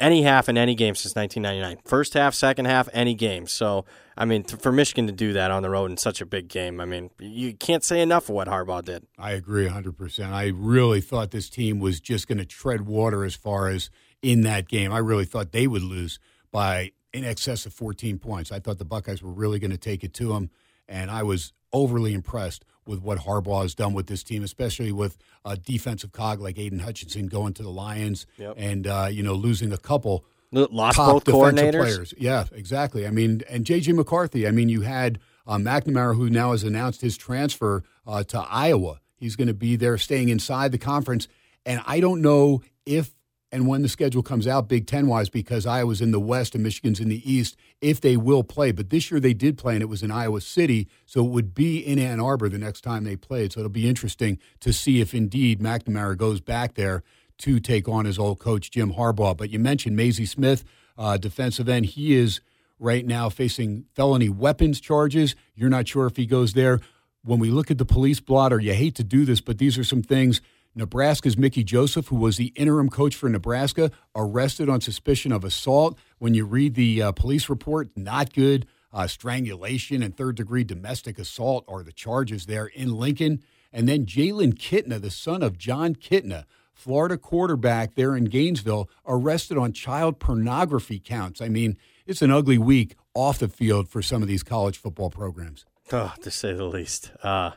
any half in any game since 1999. First half, second half, any game. So, I mean, for Michigan to do that on the road in such a big game, I mean, you can't say enough of what Harbaugh did. I agree 100%. I really thought this team was just going to tread water as far as in that game. I really thought they would lose by in excess of 14 points. I thought the Buckeyes were really going to take it to them, and I was overly impressed with what Harbaugh has done with this team, especially with a defensive cog like Aidan Hutchinson going to the Lions yep. and uh, you know losing a couple lost top both defensive players. Yeah, exactly. I mean, and JJ McCarthy. I mean, you had uh, McNamara, who now has announced his transfer uh, to Iowa. He's going to be there, staying inside the conference. And I don't know if and when the schedule comes out, Big Ten wise, because Iowa's in the West and Michigan's in the East, if they will play. But this year they did play, and it was in Iowa City, so it would be in Ann Arbor the next time they played. So it'll be interesting to see if indeed McNamara goes back there to take on his old coach Jim Harbaugh. But you mentioned Mazi Smith, uh, defensive end. He is right now facing felony weapons charges. You're not sure if he goes there. When we look at the police blotter, you hate to do this, but these are some things Nebraska's Mickey Joseph, who was the interim coach for Nebraska, arrested on suspicion of assault. When you read the uh, police report, not good. Uh, strangulation and third degree domestic assault are the charges there in Lincoln. And then Jalen Kitna, the son of Jon Kitna, Florida quarterback there in Gainesville, arrested on child pornography counts. I mean, it's an ugly week off the field for some of these college football programs. Oh, to say the least. Uh,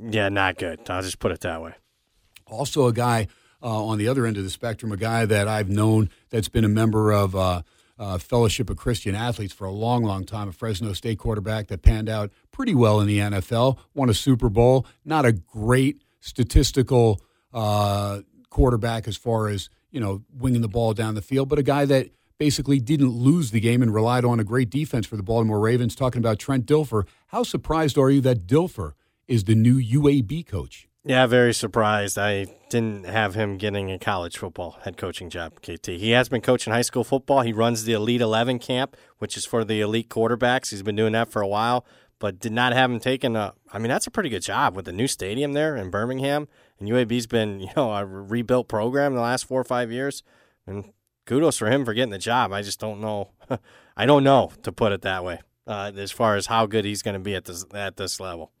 yeah, not good. I'll just put it that way. Also, a guy uh, on the other end of the spectrum, a guy that I've known that's been a member of uh, uh, Fellowship of Christian Athletes for a long, long time, a Fresno State quarterback that panned out pretty well in the NFL, won a Super Bowl, not a great statistical uh, quarterback as far as, you know, winging the ball down the field, but a guy that basically didn't lose the game and relied on a great defense for the Baltimore Ravens. Talking about Trent Dilfer, how surprised are you that Dilfer is the new UAB coach? Yeah, very surprised. I didn't have him getting a college football head coaching job, KT. He has been coaching high school football. He runs the Elite 11 camp, which is for the elite quarterbacks. He's been doing that for a while, but did not have him taken a. I mean, that's a pretty good job with the new stadium there in Birmingham. And UAB's been, you know, a rebuilt program the last four or five years. And kudos for him for getting the job. I just don't know. (laughs) I don't know, to put it that way, uh, as far as how good he's going to be at this, at this level.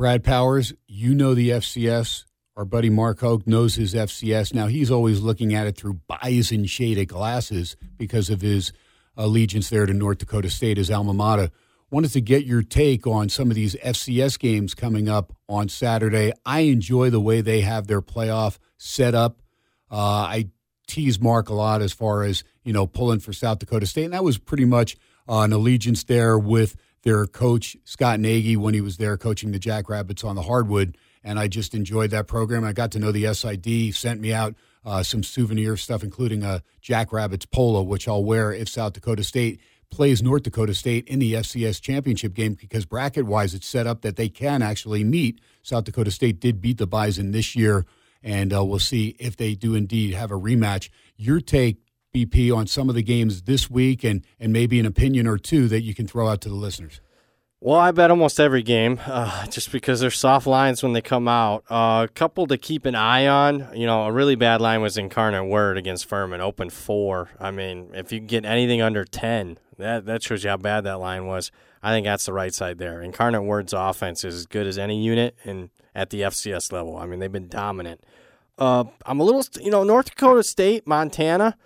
Brad Powers, you know the FCS. Our buddy Mark Hoke knows his FCS. Now, he's always looking at it through bison shaded glasses because of his allegiance there to North Dakota State, his alma mater. Wanted to get your take on some of these FCS games coming up on Saturday. I enjoy the way they have their playoff set up. Uh, I tease Mark a lot as far as, you know, pulling for South Dakota State. And that was pretty much uh, an allegiance there with their coach Scott Nagy when he was there coaching the Jackrabbits on the hardwood, and I just enjoyed that program. I got to know the SID. Sent me out uh, some souvenir stuff, including a Jackrabbits polo, which I'll wear if South Dakota State plays North Dakota State in the FCS championship game because bracket wise, it's set up that they can actually meet. South Dakota State did beat the Bison this year, and uh, we'll see if they do indeed have a rematch. Your take, BP, on some of the games this week and, and maybe an opinion or two that you can throw out to the listeners? Well, I bet almost every game, uh, just because they're soft lines when they come out. Uh, a couple to keep an eye on. You know, a really bad line was Incarnate Word against Furman, open four. I mean, if you get anything under 10, that, that shows you how bad that line was. I think that's the right side there. Incarnate Word's offense is as good as any unit in, at the FCS level. I mean, they've been dominant. Uh, I'm a little, you know, North Dakota State, Montana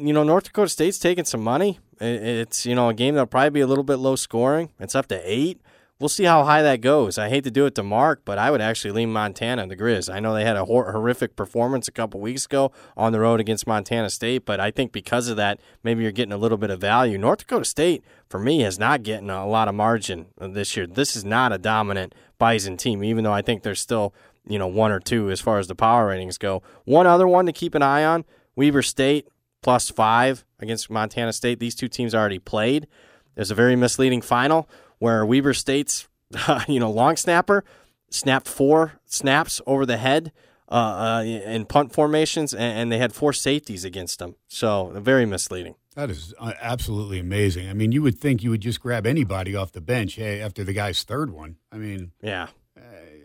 you know, North Dakota State's taking some money. It's, you know, a game that'll probably be a little bit low scoring. It's up to eight. We'll see how high that goes. I hate to do it to Mark, but I would actually lean Montana in the Grizz. I know they had a hor- horrific performance a couple weeks ago on the road against Montana State, but I think because of that, maybe you're getting a little bit of value. North Dakota State, for me, is not getting a lot of margin this year. This is not a dominant Bison team, even though I think there's still, you know, one or two as far as the power ratings go. One other one to keep an eye on Weber State plus five against Montana State. These two teams already played. There's a very misleading final where Weber State's, (laughs) you know, long snapper snapped four snaps over the head uh, uh, in punt formations, and, and, they had four safeties against them. So very misleading. That is uh, absolutely amazing. I mean, you would think you would just grab anybody off the bench hey, after the guy's third one. I mean, yeah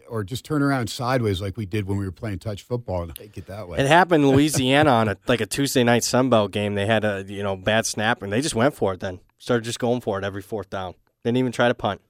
or just turn around sideways like we did when we were playing touch football and take it that way. It happened in Louisiana on a like a Tuesday night Sunbelt game. They had a you know bad snap and they just went for it. Then started just going for it every fourth down. Didn't even try to punt.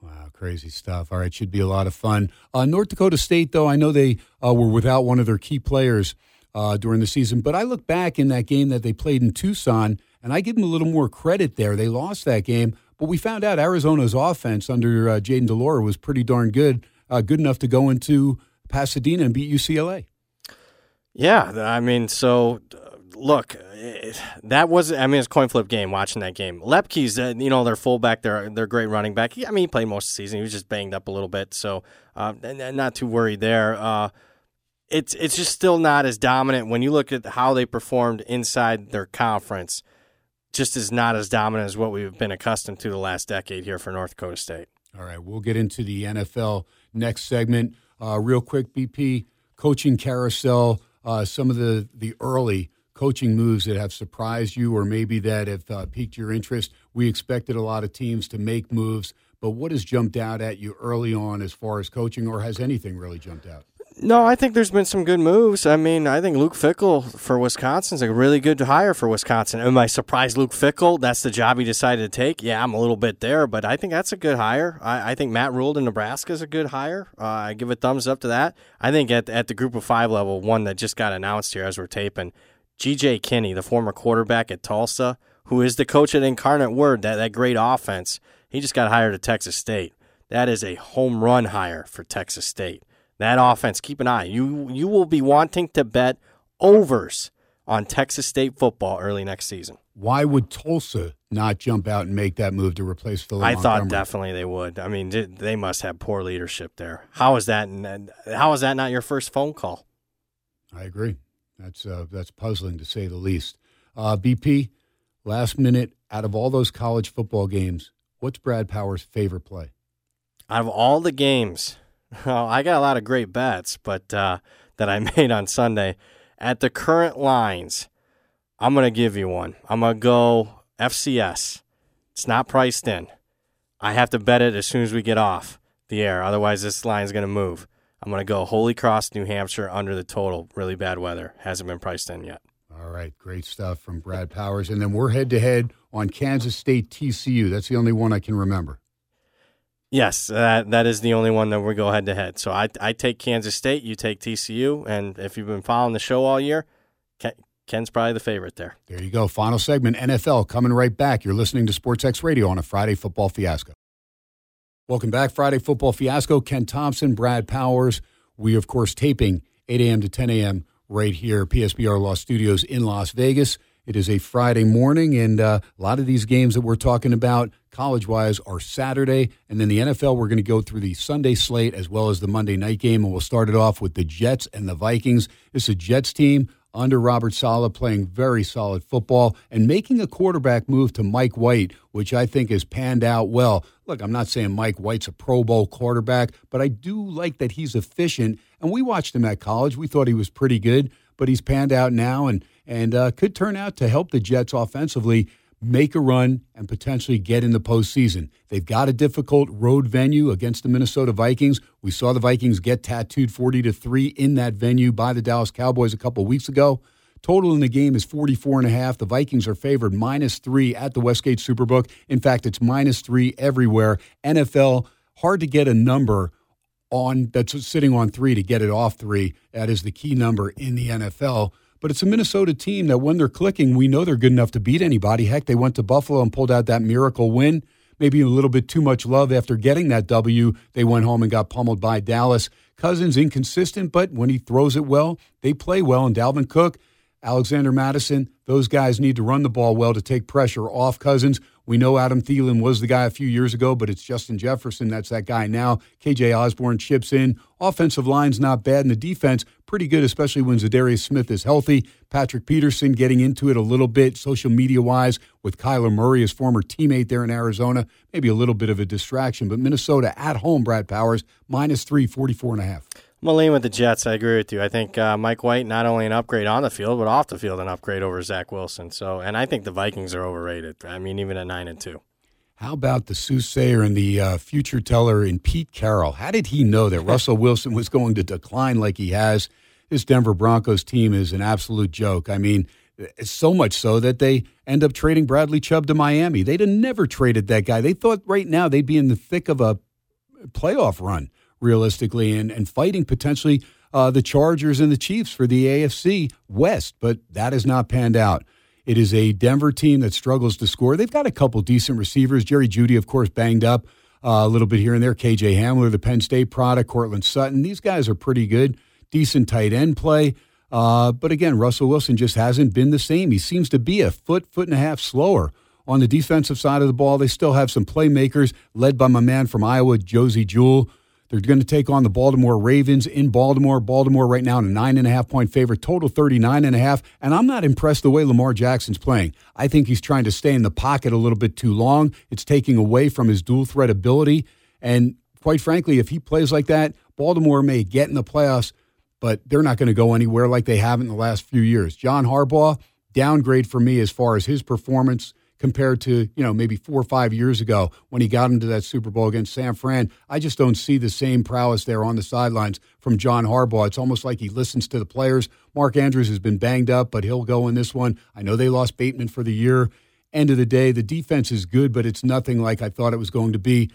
Wow, crazy stuff. All right, should be a lot of fun. Uh, North Dakota State, though, I know they uh, were without one of their key players uh, during the season, but I look back in that game that they played in Tucson, and I give them a little more credit there. They lost that game, but we found out Arizona's offense under uh, Jayden de Laura was pretty darn good uh, good enough to go into Pasadena and beat UCLA. Yeah, I mean, so look, that was I mean it's a coin flip game watching that game. Luepke's uh, you know their fullback, their their great running back. He, I mean he played most of the season. He was just banged up a little bit, so uh, not too worried there. Uh, it's it's just still not as dominant when you look at how they performed inside their conference. Just is not as dominant as what we've been accustomed to the last decade here for North Dakota State. All right, we'll get into the NFL next segment. Uh, real quick, BP coaching carousel. Uh, some of the the early coaching moves that have surprised you, or maybe that have uh, piqued your interest. We expected a lot of teams to make moves, but what has jumped out at you early on as far as coaching, or has anything really jumped out? No, I think there's been some good moves. I mean, I think Luke Fickell for Wisconsin's a really good hire for Wisconsin. Am I surprised Luke Fickell? That's the job he decided to take. Yeah, I'm a little bit there, but I think that's a good hire. I, I think Matt Rhule in Nebraska is a good hire. Uh, I give a thumbs up to that. I think at at the Group of Five level, one that just got announced here as we're taping, G.J. Kinney, the former quarterback at Tulsa, who is the coach at Incarnate Word, that that great offense. He just got hired at Texas State. That is a home run hire for Texas State. That offense, keep an eye. You you will be wanting to bet overs on Texas State football early next season. Why would Tulsa not jump out and make that move to replace Phil? I thought definitely they would. I mean, they must have poor leadership there. How is that? How is that not your first phone call? I agree. That's uh, that's puzzling to say the least. Uh, BP, last minute out of all those college football games, what's Brad Powers' favorite play? Out of all the games, well, I got a lot of great bets, but uh, that I (laughs) made on Sunday. At the current lines, I'm going to give you one. I'm going to go FCS. It's not priced in. I have to bet it as soon as we get off the air. Otherwise, this line is going to move. I'm going to go Holy Cross, New Hampshire under the total. Really bad weather. Hasn't been priced in yet. All right. Great stuff from Brad Powers. And then we're head to head on Kansas State TCU. That's the only one I can remember. Yes, that that is the only one that we go head to head. So I I take Kansas State, you take TCU, and if you've been following the show all year, Ken's probably the favorite there. There you go. Final segment NFL coming right back. You're listening to Sports X Radio on a Friday Football Fiasco. Welcome back, Friday Football Fiasco. Ken Thomson, Brad Powers. We of course taping 8 a.m. to 10 a.m. right here, PSBR Law Studios in Las Vegas. It is a Friday morning, and uh, a lot of these games that we're talking about college wise are Saturday. And then the NFL, we're going to go through the Sunday slate as well as the Monday night game. And we'll start it off with the Jets and the Vikings. It's a Jets team under Robert Saleh playing very solid football and making a quarterback move to Mike White, which I think has panned out well. Look, I'm not saying Mike White's a Pro Bowl quarterback, but I do like that he's efficient. And we watched him at college. We thought he was pretty good, but he's panned out now. And and uh, could turn out to help the Jets offensively make a run and potentially get in the postseason. They've got a difficult road venue against the Minnesota Vikings. We saw the Vikings get tattooed 40 to 3 in that venue by the Dallas Cowboys a couple weeks ago. Total in the game is 44 and a half. The Vikings are favored minus 3 at the Westgate Superbook. In fact, it's minus 3 everywhere. NFL hard to get a number on that's sitting on 3 to get it off 3. That is the key number in the NFL. But it's a Minnesota team that when they're clicking, we know they're good enough to beat anybody. Heck, they went to Buffalo and pulled out that miracle win. Maybe a little bit too much love after getting that W. They went home and got pummeled by Dallas. Cousins inconsistent, but when he throws it well, they play well. And Dalvin Cook, Alexander Mattison, those guys need to run the ball well to take pressure off Cousins. We know Adam Thielen was the guy a few years ago, but it's Justin Jefferson that's that guy now. KJ Osborn chips in. Offensive line's not bad, and the defense pretty good, especially when Za'Darius Smith is healthy. Patrick Peterson getting into it a little bit social media wise with Kyler Murray, his former teammate there in Arizona. Maybe a little bit of a distraction, but Minnesota at home, Brad Powers, minus three, 44 and a half. Lean with the Jets. I agree with you. I think uh, Mike White not only an upgrade on the field, but off the field an upgrade over Zach Wilson. So, and I think the Vikings are overrated. I mean, even at nine and two. How about the soothsayer and the uh, future teller in Pete Carroll? How did he know that Russell Wilson was going to decline like he has? This Denver Broncos team is an absolute joke. I mean, so much so that they end up trading Bradley Chubb to Miami. They'd have never traded that guy. They thought right now they'd be in the thick of a playoff run realistically, and, and fighting potentially uh, the Chargers and the Chiefs for the AFC West, but that has not panned out. It is a Denver team that struggles to score. They've got a couple decent receivers. Jerry Jeudy, of course, banged up uh, a little bit here and there. KJ Hamler, the Penn State product, Courtland Sutton. These guys are pretty good. Decent tight end play. Uh, but again, Russell Wilson just hasn't been the same. He seems to be a foot, foot and a half slower. On the defensive side of the ball, they still have some playmakers led by my man from Iowa, Josey Jewell. They're going to take on the Baltimore Ravens in Baltimore. Baltimore right now in a nine and a half point favorite, total 39 and a half. And I'm not impressed the way Lamar Jackson's playing. I think he's trying to stay in the pocket a little bit too long. It's taking away from his dual threat ability. And quite frankly, if he plays like that, Baltimore may get in the playoffs, but they're not going to go anywhere like they have in the last few years. John Harbaugh, downgrade for me as far as his performance compared to, you know, maybe four or five years ago when he got into that Super Bowl against San Fran. I just don't see the same prowess there on the sidelines from John Harbaugh. It's almost like he listens to the players. Mark Andrews has been banged up, but he'll go in this one. I know they lost Bateman for the year. End of the day, the defense is good, but it's nothing like I thought it was going to be.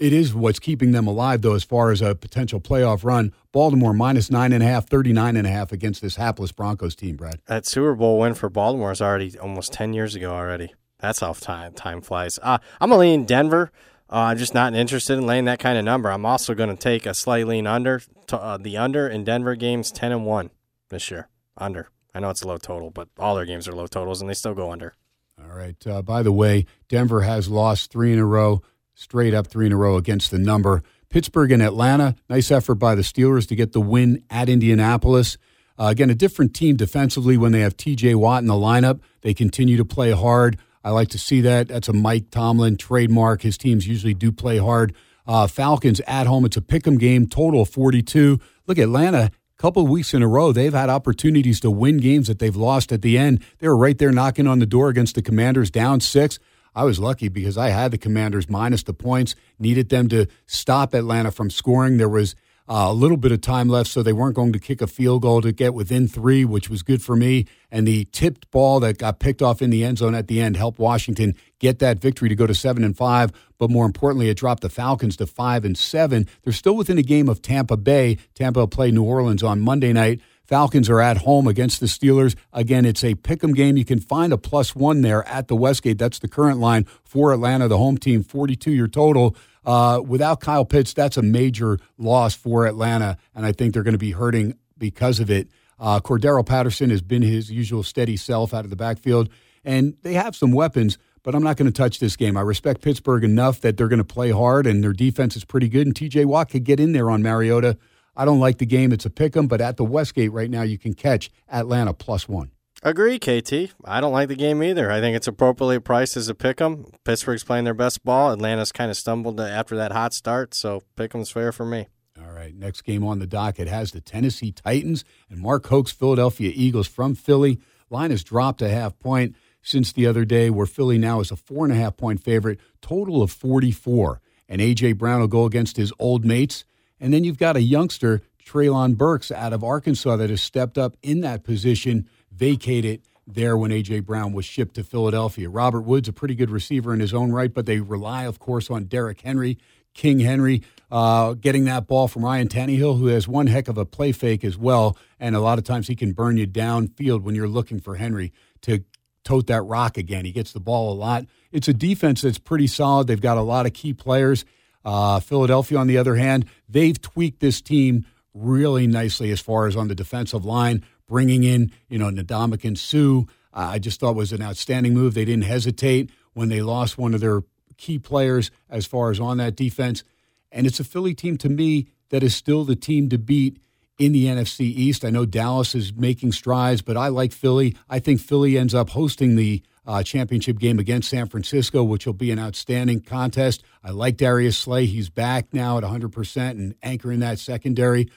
It is what's keeping them alive, though, as far as a potential playoff run. Baltimore minus nine and a half, 39 and a half against this hapless Broncos team, Brad. That Super Bowl win for Baltimore is already almost 10 years ago already. That's how time time flies. Uh, I'm gonna lean Denver. Uh, I'm just not interested in laying that kind of number. I'm also going to take a slight lean under to, uh, the under in Denver games, ten and one this year. Under. I know it's a low total, but all their games are low totals, and they still go under. All right. Uh, by the way, Denver has lost three in a row, straight up three in a row against the number. Pittsburgh and Atlanta, nice effort by the Steelers to get the win at Indianapolis. Uh, again, a different team defensively when they have TJ Watt in the lineup. They continue to play hard. I like to see that. That's a Mike Tomlin trademark. His teams usually do play hard. Uh, Falcons at home. It's a pick 'em game. Total 42. Look, Atlanta. A couple of weeks in a row, they've had opportunities to win games that they've lost at the end. They were right there knocking on the door against the Commanders, down six. I was lucky because I had the Commanders minus the points, needed them to stop Atlanta from scoring. There was a little bit of time left, so they weren't going to kick a field goal to get within three, which was good for me. And the tipped ball that got picked off in the end zone at the end helped Washington get that victory to go to seven and five. But more importantly, it dropped the Falcons to five and seven. They're still within a game of Tampa Bay. Tampa play New Orleans on Monday night. Falcons are at home against the Steelers. Again, it's a pick 'em game. You can find a plus one there at the Westgate. That's the current line for Atlanta, the home team, 42 your total. Uh, without Kyle Pitts, that's a major loss for Atlanta, and I think they're going to be hurting because of it. Uh, Cordarrelle Patterson has been his usual steady self out of the backfield, and they have some weapons, but I'm not going to touch this game. I respect Pittsburgh enough that they're going to play hard, and their defense is pretty good, and TJ Watt could get in there on Mariota. I don't like the game. It's a pick 'em, but at the Westgate right now, you can catch Atlanta plus one. Agree, KT. I don't like the game either. I think it's appropriately priced as a pick 'em. Pittsburgh's playing their best ball. Atlanta's kind of stumbled after that hot start, so pick 'em's fair for me. All right, next game on the docket has the Tennessee Titans and Mark Hoke's Philadelphia Eagles from Philly. Line has dropped a half point since the other day, where Philly now is a four and a half point favorite, total of 44. And A.J. Brown will go against his old mates. And then you've got a youngster, Treylon Burks, out of Arkansas, that has stepped up in that position vacated there when A.J. Brown was shipped to Philadelphia. Robert Woods, a pretty good receiver in his own right, but they rely, of course, on Derrick Henry, King Henry, uh, getting that ball from Ryan Tannehill, who has one heck of a play fake as well. And a lot of times he can burn you downfield when you're looking for Henry to tote that rock again. He gets the ball a lot. It's a defense that's pretty solid. They've got a lot of key players. Uh, Philadelphia, on the other hand, they've tweaked this team really nicely as far as on the defensive line bringing in, you know, Ndamukong Suh, uh, I just thought was an outstanding move. They didn't hesitate when they lost one of their key players as far as on that defense. And it's a Philly team to me that is still the team to beat in the NFC East. I know Dallas is making strides, but I like Philly. I think Philly ends up hosting the uh, championship game against San Francisco, which will be an outstanding contest. I like Darius Slay. He's back now at 100% and anchoring that secondary.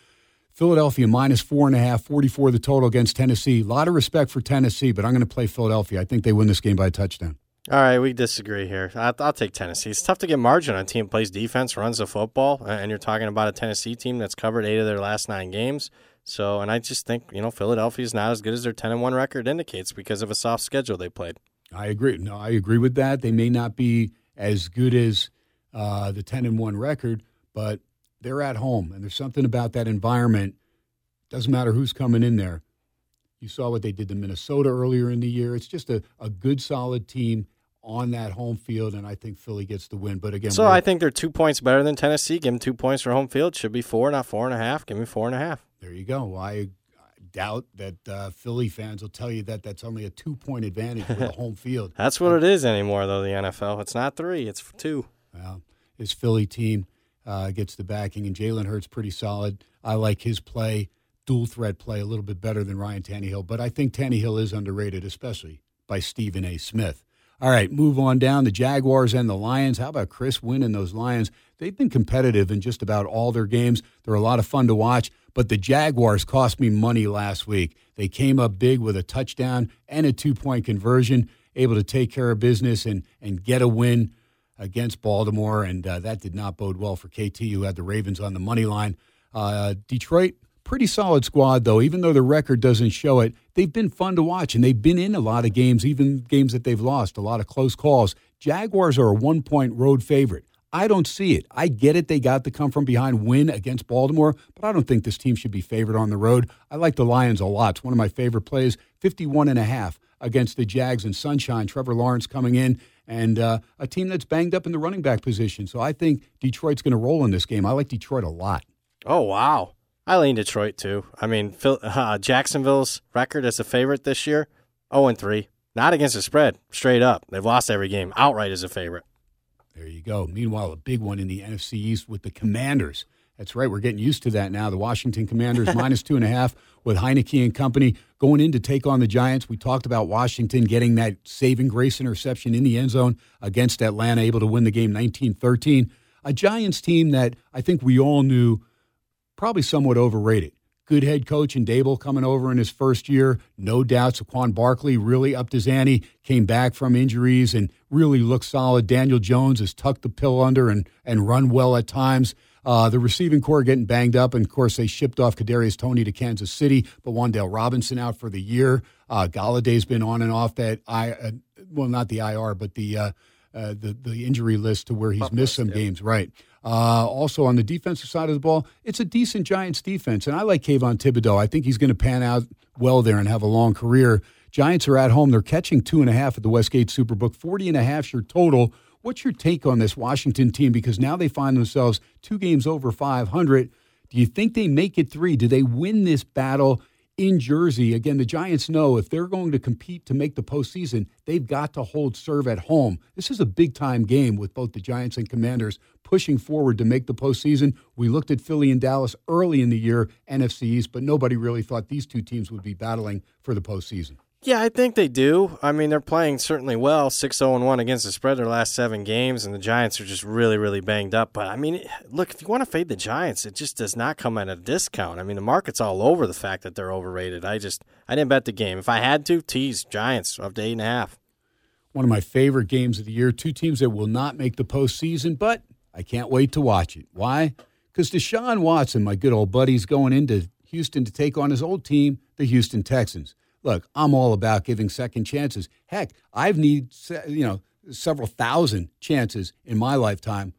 Philadelphia minus four and a half, 44 the total against Tennessee. A lot of respect for Tennessee, but I'm going to play Philadelphia. I think they win this game by a touchdown. All right, we disagree here. I'll, I'll take Tennessee. It's tough to get margin on a team plays defense, runs the football, and you're talking about a Tennessee team that's covered eight of their last nine games. So, and I just think you know Philadelphia is not as good as their ten and one record indicates because of a soft schedule they played. I agree. No, I agree with that. They may not be as good as uh, the ten and one record, but they're at home, and there's something about that environment. Doesn't matter who's coming in there. You saw what they did to Minnesota earlier in the year. It's just a, a good, solid team on that home field, and I think Philly gets the win. But again, so I think they're two points better than Tennessee. Give them two points for home field. Should be four, not four and a half. Give me four and a half. There you go. I doubt that uh, Philly fans will tell you that that's only a two point advantage with the (laughs) home field. That's what it is anymore, though. The NFL, it's not three; it's two. Well, his Philly team uh, gets the backing, and Jalen Hurts pretty solid. I like his play, dual threat play, a little bit better than Ryan Tannehill, but I think Tannehill is underrated, especially by Stephen A. Smith. All right, move on down. The Jaguars and the Lions. How about Chris winning those Lions? They've been competitive in just about all their games. They're a lot of fun to watch, but the Jaguars cost me money last week. They came up big with a touchdown and a two point conversion, able to take care of business and, and get a win against Baltimore, and uh, that did not bode well for KT, who had the Ravens on the money line. Uh, Detroit, pretty solid squad, though. Even though the record doesn't show it, they've been fun to watch, and they've been in a lot of games, even games that they've lost, a lot of close calls. Jaguars are a one point road favorite. I don't see it. I get it. They got the come from behind win against Baltimore, but I don't think this team should be favored on the road. I like the Lions a lot. It's one of my favorite plays, 51 and a half against the Jags and Sunshine. Trevor Lawrence coming in and uh, a team that's banged up in the running back position. So I think Detroit's going to roll in this game. I like Detroit a lot. Oh, wow. I lean Detroit too. I mean, Phil, (laughs) uh, Jacksonville's record as a favorite this year 0 and 3. Not against the spread, straight up. They've lost every game outright as a favorite. There you go. Meanwhile, a big one in the NFC East with the Commanders. That's right. We're getting used to that now. The Washington Commanders (laughs) minus two and a half with Heinicke and company going in to take on the Giants. We talked about Washington getting that saving grace interception in the end zone against Atlanta, able to win the game 19 13. A Giants team that I think we all knew probably somewhat overrated. Good head coach and Daboll coming over in his first year. No doubt Saquon Barkley really upped his ante, came back from injuries and really looked solid. Daniel Jones has tucked the pill under and, and run well at times. Uh, the receiving corps getting banged up, and of course they shipped off Kadarius Toney to Kansas City, but Wan'Dale Robinson out for the year. Uh, Golladay's been on and off that I, uh, well, not the IR, but the uh, uh, the the injury list to where he's missed some yeah. games. Right. Uh, also on the defensive side of the ball, it's a decent Giants defense, and I like Kayvon Thibodeaux. I think he's going to pan out well there and have a long career. Giants are at home. They're catching two and a half at the Westgate Superbook. 40 and a half your total. What's your take on this Washington team? Because now they find themselves two games over 500. Do you think they make it three? Do they win this battle in Jersey? Again, the Giants know if they're going to compete to make the postseason, they've got to hold serve at home. This is a big time game with both the Giants and Commanders pushing forward to make the postseason. We looked at Philly and Dallas early in the year, NFC East, but nobody really thought these two teams would be battling for the postseason. Yeah, I think they do. I mean, they're playing certainly well, 6 0 1 against the spread their last seven games, and the Giants are just really, really banged up. But I mean, look, if you want to fade the Giants, it just does not come at a discount. I mean, the market's all over the fact that they're overrated. I just, I didn't bet the game. If I had to, tease Giants up to eight and a half. One of my favorite games of the year. Two teams that will not make the postseason, but I can't wait to watch it. Why? Because Deshaun Watson, my good old buddy, is going into Houston to take on his old team, the Houston Texans look, I'm all about giving second chances. Heck, I've need you know several thousand chances in my lifetime,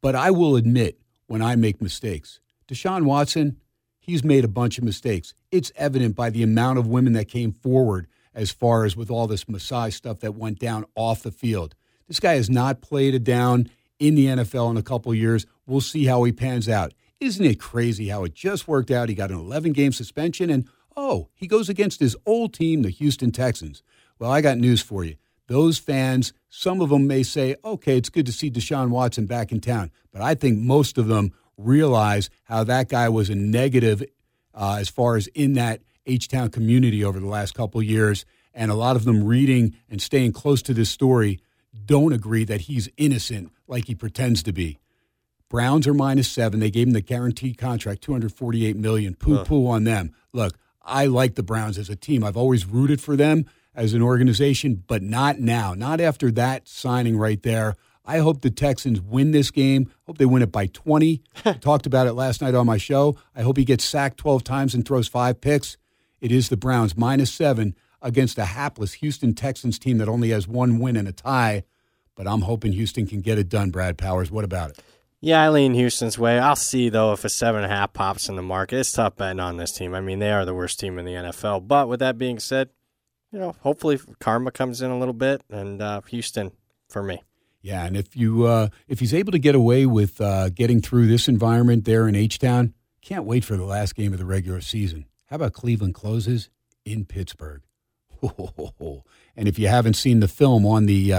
but I will admit when I make mistakes. Deshaun Watson, he's made a bunch of mistakes. It's evident by the amount of women that came forward as far as with all this massage stuff that went down off the field. This guy has not played it down in the NFL in a couple years. We'll see how he pans out. Isn't it crazy how it just worked out? He got an 11 game suspension and Oh, he goes against his old team, the Houston Texans. Well, I got news for you. Those fans, some of them may say, okay, it's good to see Deshaun Watson back in town. But I think most of them realize how that guy was a negative uh, as far as in that H Town community over the last couple years. And a lot of them reading and staying close to this story don't agree that he's innocent like he pretends to be. Browns are minus seven. They gave him the guaranteed contract, two hundred forty-eight million. Poo poo on them. Look, I like the Browns as a team. I've always rooted for them as an organization, but not now. Not after that signing right there. I hope the Texans win this game. Hope they win it by 20. (laughs) Talked about it last night on my show. I hope he gets sacked 12 times and throws five picks. It is the Browns minus seven against a hapless Houston Texans team that only has one win and a tie. But I'm hoping Houston can get it done, Brad Powers. What about it? Yeah, I lean Houston's way. I'll see though if a seven and a half pops in the market. It's tough betting on this team. I mean, they are the worst team in the NFL. But with that being said, you know, hopefully karma comes in a little bit, and uh, Houston for me. Yeah, and if you uh, if he's able to get away with uh, getting through this environment there in H Town, can't wait for the last game of the regular season. How about Cleveland closes in Pittsburgh? (laughs) And if you haven't seen the film on the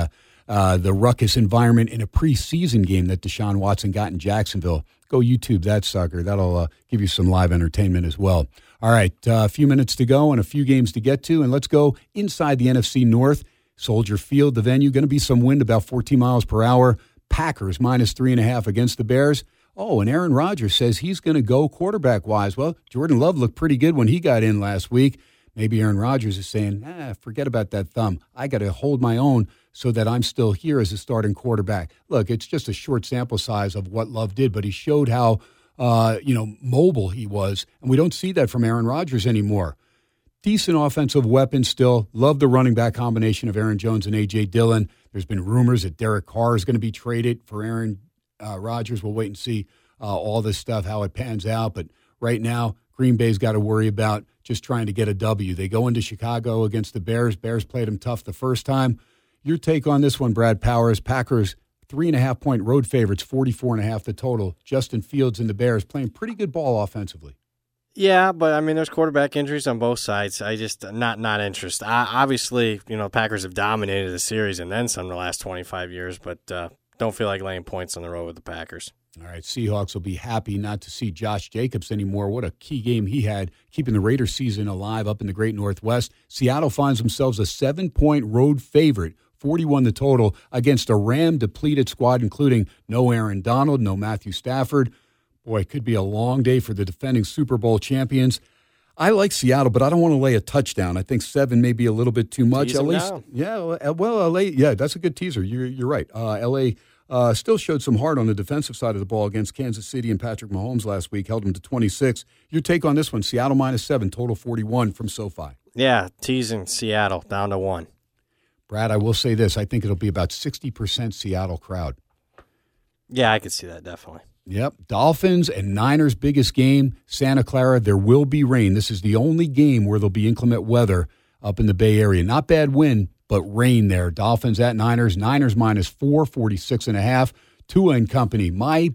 uh, the ruckus environment in a preseason game that Deshaun Watson got in Jacksonville, go YouTube that sucker. That'll uh, give you some live entertainment as well. All right, uh, a few minutes to go and a few games to get to, and let's go inside the NFC North. Soldier Field, the venue, going to be some wind about 14 miles per hour. Packers minus three and a half against the Bears. Oh, and Aaron Rodgers says he's going to go quarterback wise. Well, Jordan Love looked pretty good when he got in last week. Maybe Aaron Rodgers is saying, ah, forget about that thumb. I got to hold my own so that I'm still here as a starting quarterback. Look, it's just a short sample size of what Love did, but he showed how uh, you know mobile he was, and we don't see that from Aaron Rodgers anymore. Decent offensive weapon still. Love the running back combination of Aaron Jones and AJ Dillon. There's been rumors that Derek Carr is going to be traded for Aaron uh, Rodgers. We'll wait and see uh, all this stuff how it pans out, but right now Green Bay's got to worry about just trying to get a W. They go into Chicago against the Bears. Bears played them tough the first time. Your take on this one, Brad Powers? Packers three and a half point road favorites, 44 and a half the total. Justin Fields and the Bears playing pretty good ball offensively. Yeah, but I mean, there's quarterback injuries on both sides. I just not not interested. I, obviously, you know, Packers have dominated the series and then some the last 25 years, but uh, don't feel like laying points on the road with the Packers. All right, Seahawks will be happy not to see Josh Jacobs anymore. What a key game he had, keeping the Raiders season alive up in the great Northwest. Seattle finds themselves a seven point road favorite, 41 the total, against a Ram depleted squad, including no Aaron Donald, no Matthew Stafford. Boy, it could be a long day for the defending Super Bowl champions. I like Seattle, but I don't want to lay a touchdown. I think seven may be a little bit too much. Tease At least, yeah. Well, LA, yeah, that's a good teaser. You're you're right. Uh, LA uh, still showed some heart on the defensive side of the ball against Kansas City and Patrick Mahomes last week. Held them to 26. Your take on this one? Seattle minus seven, total 41 from SoFi. Yeah, teasing Seattle down to one. Brad, I will say this: I think it'll be about 60 percent Seattle crowd. Yeah, I could see that definitely. Yep. Dolphins and Niners' biggest game, Santa Clara. There will be rain. This is the only game where there'll be inclement weather up in the Bay Area. Not bad wind, but rain there. Dolphins at Niners. Niners minus four, 46 and a half. Tua and company. My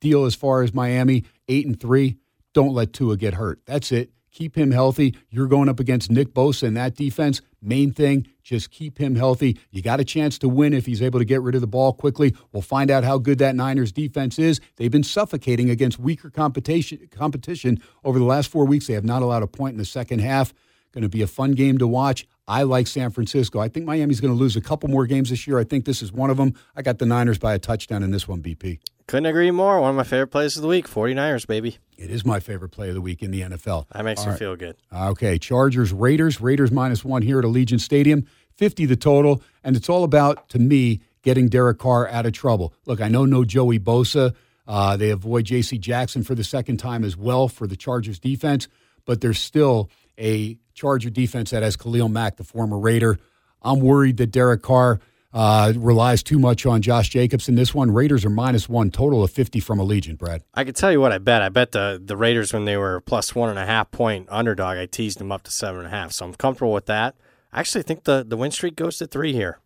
deal as far as Miami, eight and three. Don't let Tua get hurt. That's it. Keep him healthy. You're going up against Nick Bosa and that defense. Main thing, just keep him healthy. You got a chance to win if he's able to get rid of the ball quickly. We'll find out how good that Niners defense is. They've been suffocating against weaker competition competition over the last four weeks. They have not allowed a point in the second half. Going to be a fun game to watch. I like San Francisco. I think Miami's going to lose a couple more games this year. I think this is one of them. I got the Niners by a touchdown in this one, BP. Couldn't agree more. One of my favorite plays of the week, 49ers, baby. It is my favorite play of the week in the NFL. That makes All me right. feel good. Okay, Chargers, Raiders. Raiders minus one here at Allegiant Stadium, 50 the total. And it's all about, to me, getting Derek Carr out of trouble. Look, I know no Joey Bosa. Uh, they avoid J.C. Jackson for the second time as well for the Chargers defense, but there's still a Charger defense that has Khalil Mack, the former Raider. I'm worried that Derek Carr uh, relies too much on Josh Jacobs in this one. Raiders are minus one, total of 50 from Allegiant, Brad. I can tell you what I bet. I bet the the Raiders when they were plus one and a half point underdog. I teased them up to seven and a half, so I'm comfortable with that. I actually think the the win streak goes to three here.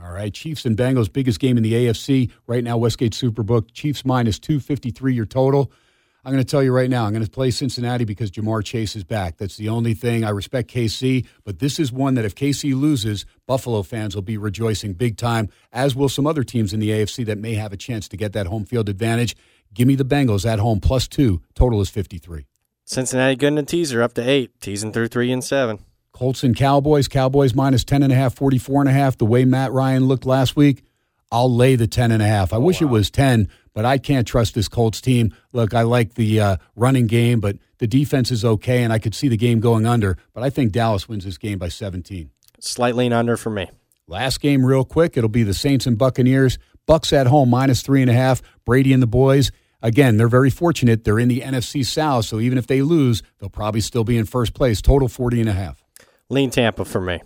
All right, Chiefs and Bengals, biggest game in the AFC right now. Westgate Superbook, Chiefs minus two fifty three. Your total. I'm going to tell you right now. I'm going to play Cincinnati because Ja'Marr Chase is back. That's the only thing. I respect KC, but this is one that if KC loses, Buffalo fans will be rejoicing big time. As will some other teams in the AFC that may have a chance to get that home field advantage. Give me the Bengals at home plus two. Total is fifty three. Cincinnati good in the teaser up to eight, teasing through three and seven. Colts and Cowboys. Cowboys minus 10.5, 44 and a half. The way Matt Ryan looked last week, I'll lay the 10 and a half. I wish it oh, was 10, but I can't trust this Colts team. Look, I like the uh, running game, but the defense is okay, and I could see the game going under. But I think Dallas wins this game by 17. Slightly lean under for me. Last game, real quick, it'll be the Saints and Buccaneers. Bucks at home, minus three and a half. Brady and the boys. Again, they're very fortunate. They're in the NFC South, so even if they lose, they'll probably still be in first place. Total 40 and a half. Lean Tampa for me.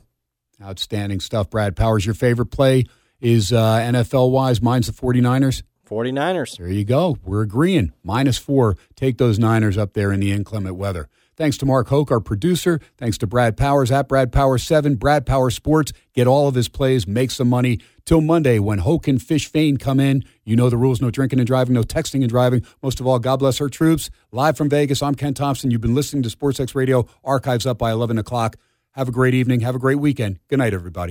Outstanding stuff, Brad Powers. Your favorite play is uh, NFL wise. Mine's the 49ers. 49ers. There you go. We're agreeing. Minus four. Take those Niners up there in the inclement weather. Thanks to Mark Hoke, our producer. Thanks to Brad Powers at Brad Power 7, Brad Power Sports. Get all of his plays, make some money. Till Monday, when Hoke and Fish Fane come in, you know the rules no drinking and driving, no texting and driving. Most of all, God bless our troops. Live from Vegas, I'm Ken Thomson. You've been listening to SportsX Radio. Archives up by 11 o'clock. Have a great evening. Have a great weekend. Good night, everybody.